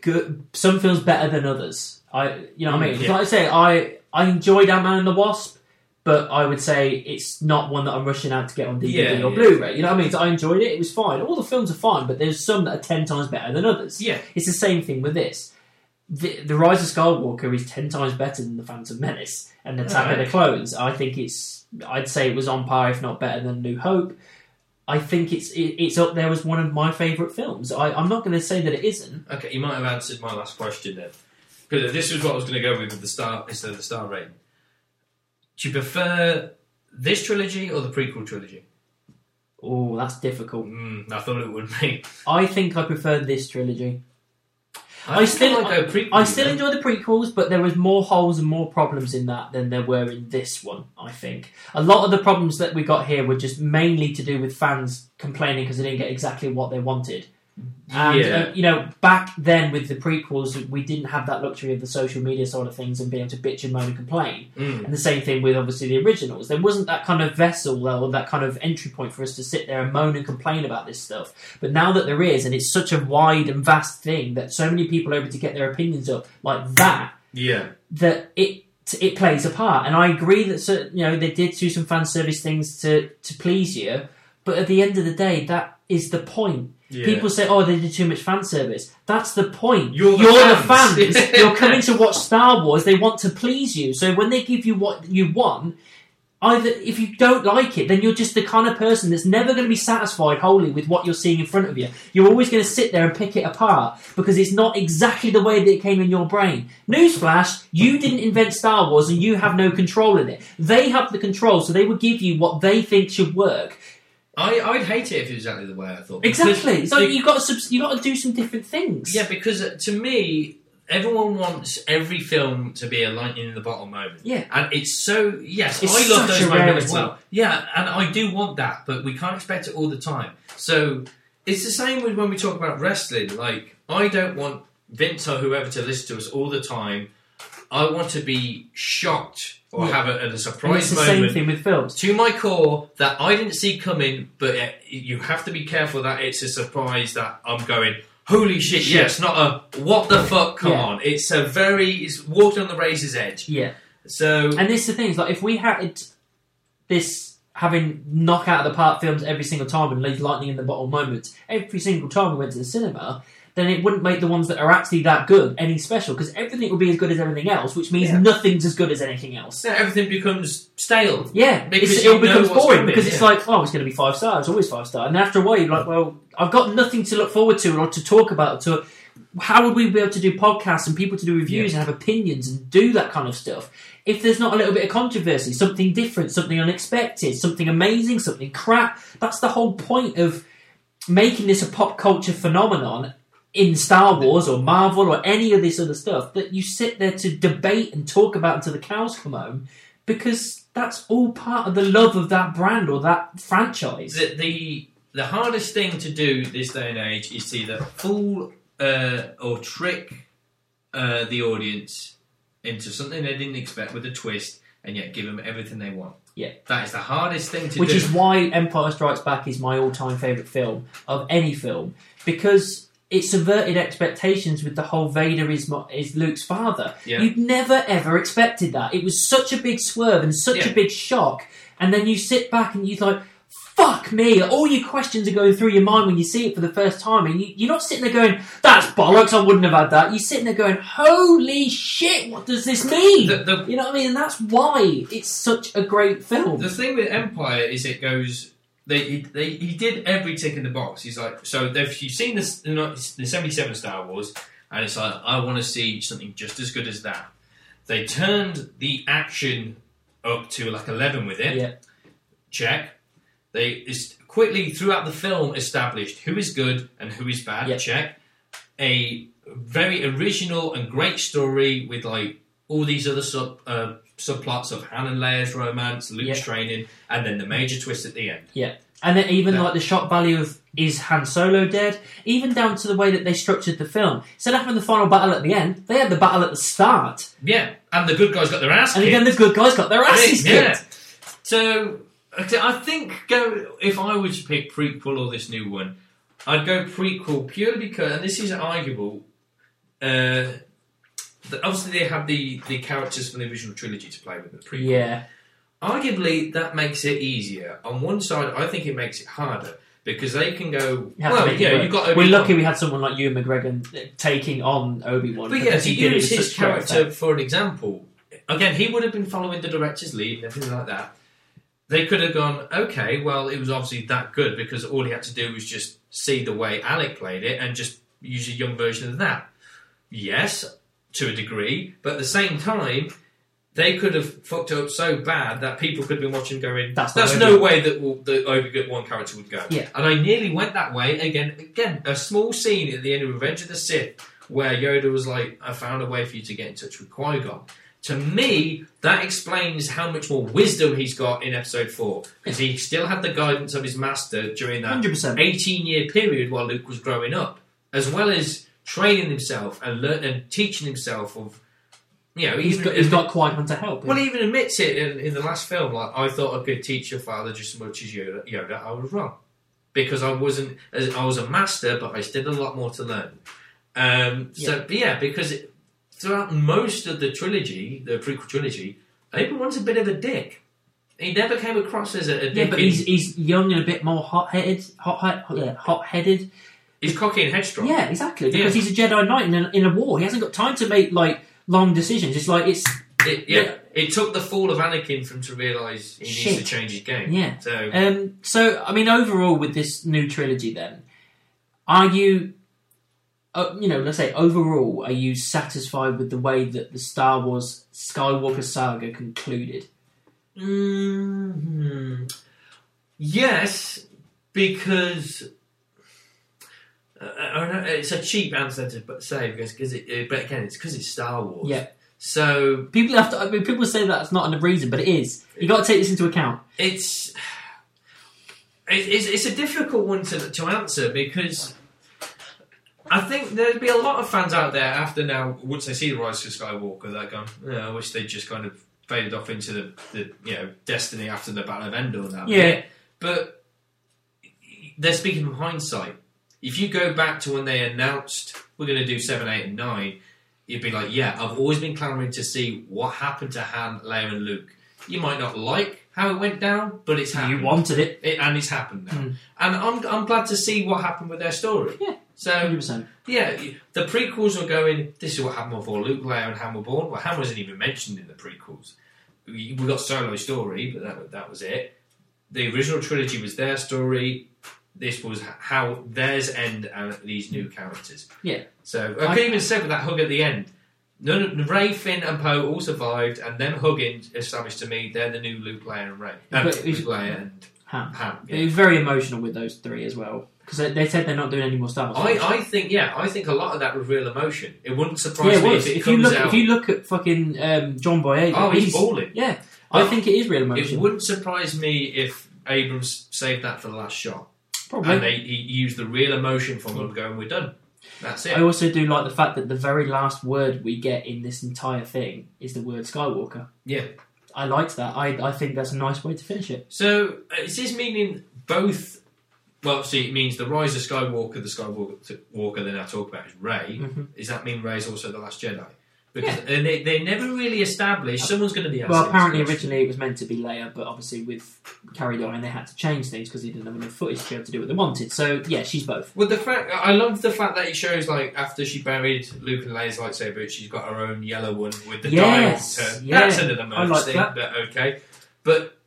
good, some films better than others. I, you know what I mean? Mm, yeah. Like I say, I I enjoyed Ant Man and the Wasp, but I would say it's not one that I'm rushing out to get on DVD Yeah, or yeah. Blu-ray. You know what I mean? So I enjoyed it; it was fine. All the films are fine, but there's some that are ten times better than others. yeah, It's the same thing with this. The, the Rise of Skywalker is ten times better than the Phantom Menace and the Attack of the Clones. I think it's. I'd say it was on par, if not better than New Hope. I think it's it, it's up there as one of my favourite films. I, I'm not going to say that it isn't. Okay, you might have answered my last question then. Because this is what I was going to go with with the star instead of the star rating. Do you prefer this trilogy or the prequel trilogy? Oh, that's difficult. Mm, I thought it would be. I think I prefer this trilogy. I think still- might go prequel, I still though. enjoy the prequels, but there was more holes and more problems in that than there were in this one. I think a lot of the problems that we got here were just mainly to do with fans complaining because they didn't get exactly what they wanted. And Yeah. uh, you know, back then with the prequels, we didn't have that luxury of the social media side of things and being able to bitch and moan and complain. Mm. And the same thing with obviously the originals. There wasn't that kind of vessel or that kind of entry point for us to sit there and moan and complain about this stuff. But now that there is, and it's such a wide and vast thing that so many people are able to get their opinions up like that, Yeah. that it it plays a part. And I agree that so, you know they did do some fan service things to to please you, but at the end of the day, that is the point. Yeah. People say, "Oh, they did too much fan service." That's the point. You're the the fans. fans. You're coming to watch Star Wars. They want to please you. So when they give you what you want, either if you don't like it, then you're just the kind of person that's never going to be satisfied wholly with what you're seeing in front of you. You're always going to sit there and pick it apart because it's not exactly the way that it came in your brain. Newsflash: You didn't invent Star Wars, and you have no control in it. They have the control, so they will give you what they think should work. I, I'd hate it if it was exactly the way I thought. Exactly. So you've got to subs- you got to do some different things. Yeah, because uh, to me, everyone wants every film to be a lightning in the bottle moment. Yeah. And it's so, yes, It's I love such those a moments as rarity. well. Yeah, and I do want that, but we can't expect it all the time. So it's the same with when we talk about wrestling. Like, I don't want Vince or whoever to listen to us all the time. I want to be shocked or Yeah. have a, a surprise it's the same thing with films. to my core that I didn't see coming, but uh, you have to be careful that it's a surprise that I'm going. Holy shit! Shit. Yes, not a what the fuck. Come Yeah. on, it's a very it's walking on the razor's edge. Yeah. So And this is the thing, is like if we had this having knock out of the park films every single time and leave lightning in the bottle moments every single time we went to the cinema, then it wouldn't make the ones that are actually that good any special because everything would be as good as everything else, which means Yeah. nothing's as good as anything else. yeah, everything becomes stale. Yeah, Because it's, it becomes boring because it's like, oh, it's going to be five stars, always five star. And after a while, you're like, well, I've got nothing to look forward to or to talk about. To how would we be able to do podcasts and people to do reviews and have opinions and do that kind of stuff if there's not a little bit of controversy, something different, something unexpected, something amazing, something crap? That's the whole point of making this a pop culture phenomenon in Star Wars or Marvel or any of this other stuff that you sit there to debate and talk about until the cows come home because that's all part of the love of that brand or that franchise. The, the the hardest thing to do this day and age is to either fool uh, or trick uh, the audience into something they didn't expect with a twist, and yet give them everything they want. Yeah. that is the hardest thing to Which do. Which is why Empire Strikes Back is my all-time favorite film of any film because it subverted expectations with the whole Vader is is Luke's father. Yeah. You'd never ever expected that. It was such a big swerve and such Yeah. a big shock, and then you sit back and you're like. Fuck me! All your questions are going through your mind when you see it for the first time, and you, you're not sitting there going, "That's bollocks! I wouldn't have had that." You're sitting there going, "Holy shit! What does this mean?" The- the- you know what I mean? And that's why it's such a great film. The thing with Empire is it goes. They, he, they, he did every tick in the box. He's like, so if you've seen this, the, the 77 Star Wars, and it's like, I want to see something just as good as that. They turned the action up to like 11 with it. yeah, Check. They is quickly throughout the film established who is good and who is bad. Yeah. Check. A very original and great story with like all these other sub uh, subplots of Han and Leia's romance, Luke's Yeah. training, and then the major twist at the end. Yeah. And then even Yeah. like the shock value of is Han Solo dead, even down to the way that they structured the film. Instead of having the final battle at the end, they had the battle at the start, Yeah, and the good guys got their ass and kicked. again the good guys got their asses yeah. kicked. So I think go if I were to pick prequel or this new one, I'd go prequel purely because, and this is arguable. Uh, that obviously, they have the the characters from the original trilogy to play with the prequel. Yeah, Arguably, that makes it easier. On one side, I think it makes it harder because they can go. you well, yeah, work. you've got. We're lucky we had someone like Ewan McGregor taking on Obi Wan. But yeah, to use his character for an example, again, he would have been following the director's lead and everything like that. They could have gone, okay, well, it was obviously that good because all he had to do was just see the way Alec played it and just use a young version of that. Yes, to a degree, but at the same time, they could have fucked up so bad that people could have been watching going, That's that's, no way that will, the Obi Wan character would go. Yeah. And I nearly went that way again. Again, a small scene at the end of Revenge of the Sith where Yoda was like, "I found a way for you to get in touch with Qui Gon." To me, that explains how much more wisdom he's got in Episode Four because he still had the guidance of his master during that Hundred percent. 18 year period while Luke was growing up, as well as training himself and learn and teaching himself of, you know, He's even, got, he's got Qui Gon to help. him. well, he even admits it in, in the last film. Like, I thought I could teach your father just as much as Yoda. Yoda, I was wrong because I wasn't. as- I was a master, but I still had a lot more to learn. Um, so, but yeah, because it, throughout most of the trilogy, the prequel trilogy, Obi Wan's a bit of a dick. He never came across as a, a dick. yeah, but he's he's young and a bit more hot headed, hot hot hot headed. He's cocky and headstrong. Yeah, exactly. Because Yeah. he's a Jedi Knight in a, in a war. He hasn't got time to make like long decisions. It's like it's It, yeah, Yeah. it took the fall of Anakin for him to realise he Shit. needs to change his game. yeah. So Um, so, I mean, overall, with this new trilogy, then, are you, uh, you know, let's say overall, are you satisfied with the way that the Star Wars Skywalker saga concluded? Mhm. yes, because uh, I know, it's a cheap answer to say because, because it, uh, but again, it's because it's Star Wars. Yeah. So People have to. I mean, people say that's not a reason, but it is. You got to take this into account. it's it- it's, it's a difficult one to, to answer because I think there'd be a lot of fans out there after now once they see the Rise of Skywalker that go, yeah, I wish they just kind of faded off into the, the you know destiny after the Battle of Endor and that. Yeah. but they're speaking from hindsight. If you go back to when they announced we're going to do seven, eight, and nine, you'd be like, yeah, I've always been clamoring to see what happened to Han, Leia, and Luke. You might not like how it went down, but it's happened. You wanted it. It, and it's happened now. Mm. And I'm, I'm glad to see what happened with their story. Yeah. So, 100%. yeah, the prequels were going, this is what happened before Luke, Leia, and Han were born. Well, Han wasn't even mentioned in the prequels. We, we got Solo's story, but that, that was it. The original trilogy was their story. This was how theirs end and these new characters. Yeah. So, I, can even say with that hug at the end, none Rey, Finn, and Poe all survived, and them hugging established to me they're the new Luke, Leia, and Rey. Uh, Luke, Leia, and. Han. It yeah. was very emotional with those three as well. Because they, they said they're not doing any more Star Wars. I, I think yeah, I think a lot of that was real emotion. It wouldn't surprise yeah, it me if it If you look, out. if you look at fucking um, John Boyega, oh, he's, balling. yeah, I think it is real emotion. It wouldn't surprise me if Abrams saved that for the last shot, Probably. and they he used the real emotion from them going, "We're done." That's it. I also do like the fact that the very last word we get in this entire thing is the word Skywalker. Yeah. I liked that. I, I think that's a nice way to finish it. So uh, is this meaning both? Well, see, it means the rise of Skywalker. The Skywalker Walker they now talk about is Rey. Mhm. Does that mean Rey's also the last Jedi? Because and they, they never really established. Someone's going to be. Well, asking this apparently originally it was meant to be Leia, but obviously with Carrie dying, they had to change things because they didn't have enough footage to be able to do what they wanted. So yeah, she's both. Well, the fact I love the fact that it shows like after she buried Luke and Leia's lightsaber, she's got her own yellow one with the Yes, dial turn. yeah, That's another I like thing, that. but okay. But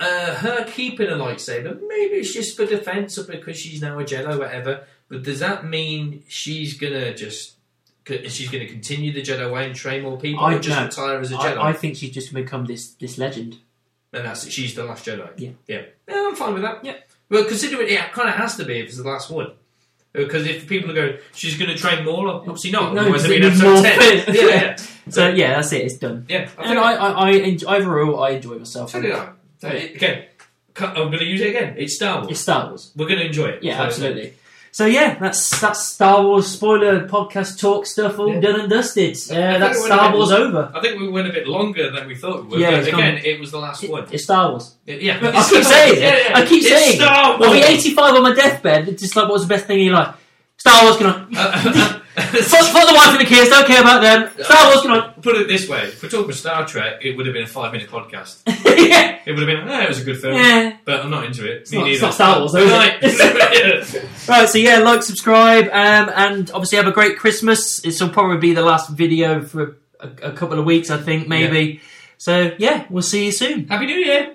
uh, her keeping a lightsaber, maybe it's just for defense or because she's now a Jedi, whatever. But does that mean she's gonna just? She's going to continue the Jedi way and train more people, I or just no. retire as a Jedi, I, I think she's just become this this legend. and that's it. She's the last Jedi. Yeah. yeah, yeah. I'm fine with that. Yeah. Well, considering it kind of has to be if it's the last one. Because if people are going, she's going to train more, obviously not. No, Otherwise, because it'd be it an needs episode more 10. fit. yeah, yeah. So yeah, that's it. It's done. Yeah, I And I, I, I enjoy, overall, I enjoy myself. so did I. So, again, I'm going to use it again. It's Star Wars. It's Star Wars. We're going to enjoy it. Yeah, So- absolutely. So yeah, that's that's Star Wars spoiler podcast talk stuff all Yeah. done and dusted. I Uh, that's it Star bit- Wars over. I think we went a bit longer than we thought we would. Yeah, again, gone- it was the last It- one. it's Star Wars. Yeah, I keep saying it. I keep It's saying it. Star I'll be Wars. 85 on my deathbed. It's just like, what's the best thing in your life? Star Wars, can on. Fuck, fuck the wife and the kids, don't care about them. Star Wars, can on. Put it this way: if we're talking about Star Trek, it would have been a five-minute podcast. yeah. It would have been, oh, it was a good film, yeah. but I'm not into it. It's Me not, it's neither. not Star Wars, though, is it? Right. Right, so yeah, like, subscribe, um, and obviously have a great Christmas. This will probably be the last video for a, a couple of weeks, I think, maybe. So yeah, we'll see you soon. Happy New Year.